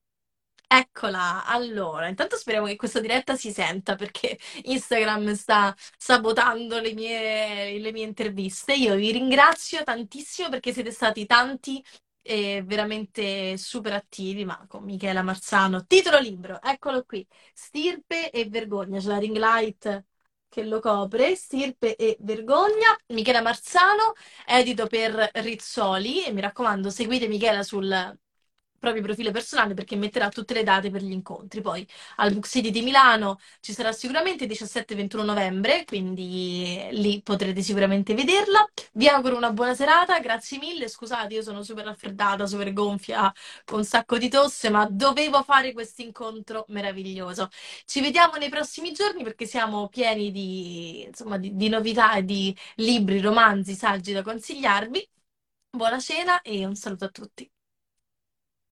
Eccola, allora, intanto speriamo che questa diretta si senta perché Instagram sta sabotando le mie, le mie interviste. Io vi ringrazio tantissimo perché siete stati tanti e veramente super attivi, ma con Michela Marzano. Titolo libro, eccolo qui, Stirpe e Vergogna, c'è la ring light che lo copre, Stirpe e Vergogna. Michela Marzano, edito per Rizzoli e mi raccomando, seguite Michela sul proprio profilo personale perché metterà tutte le date per gli incontri. Poi al Book City di Milano ci sarà sicuramente il 17-21 novembre, quindi lì potrete sicuramente vederla. Vi auguro una buona serata, grazie mille. Scusate, io sono super raffreddata, super gonfia, con un sacco di tosse, ma dovevo fare questo incontro meraviglioso. Ci vediamo nei prossimi giorni perché siamo pieni di, insomma, di, di novità di libri, romanzi, saggi da consigliarvi. Buona cena e un saluto a tutti.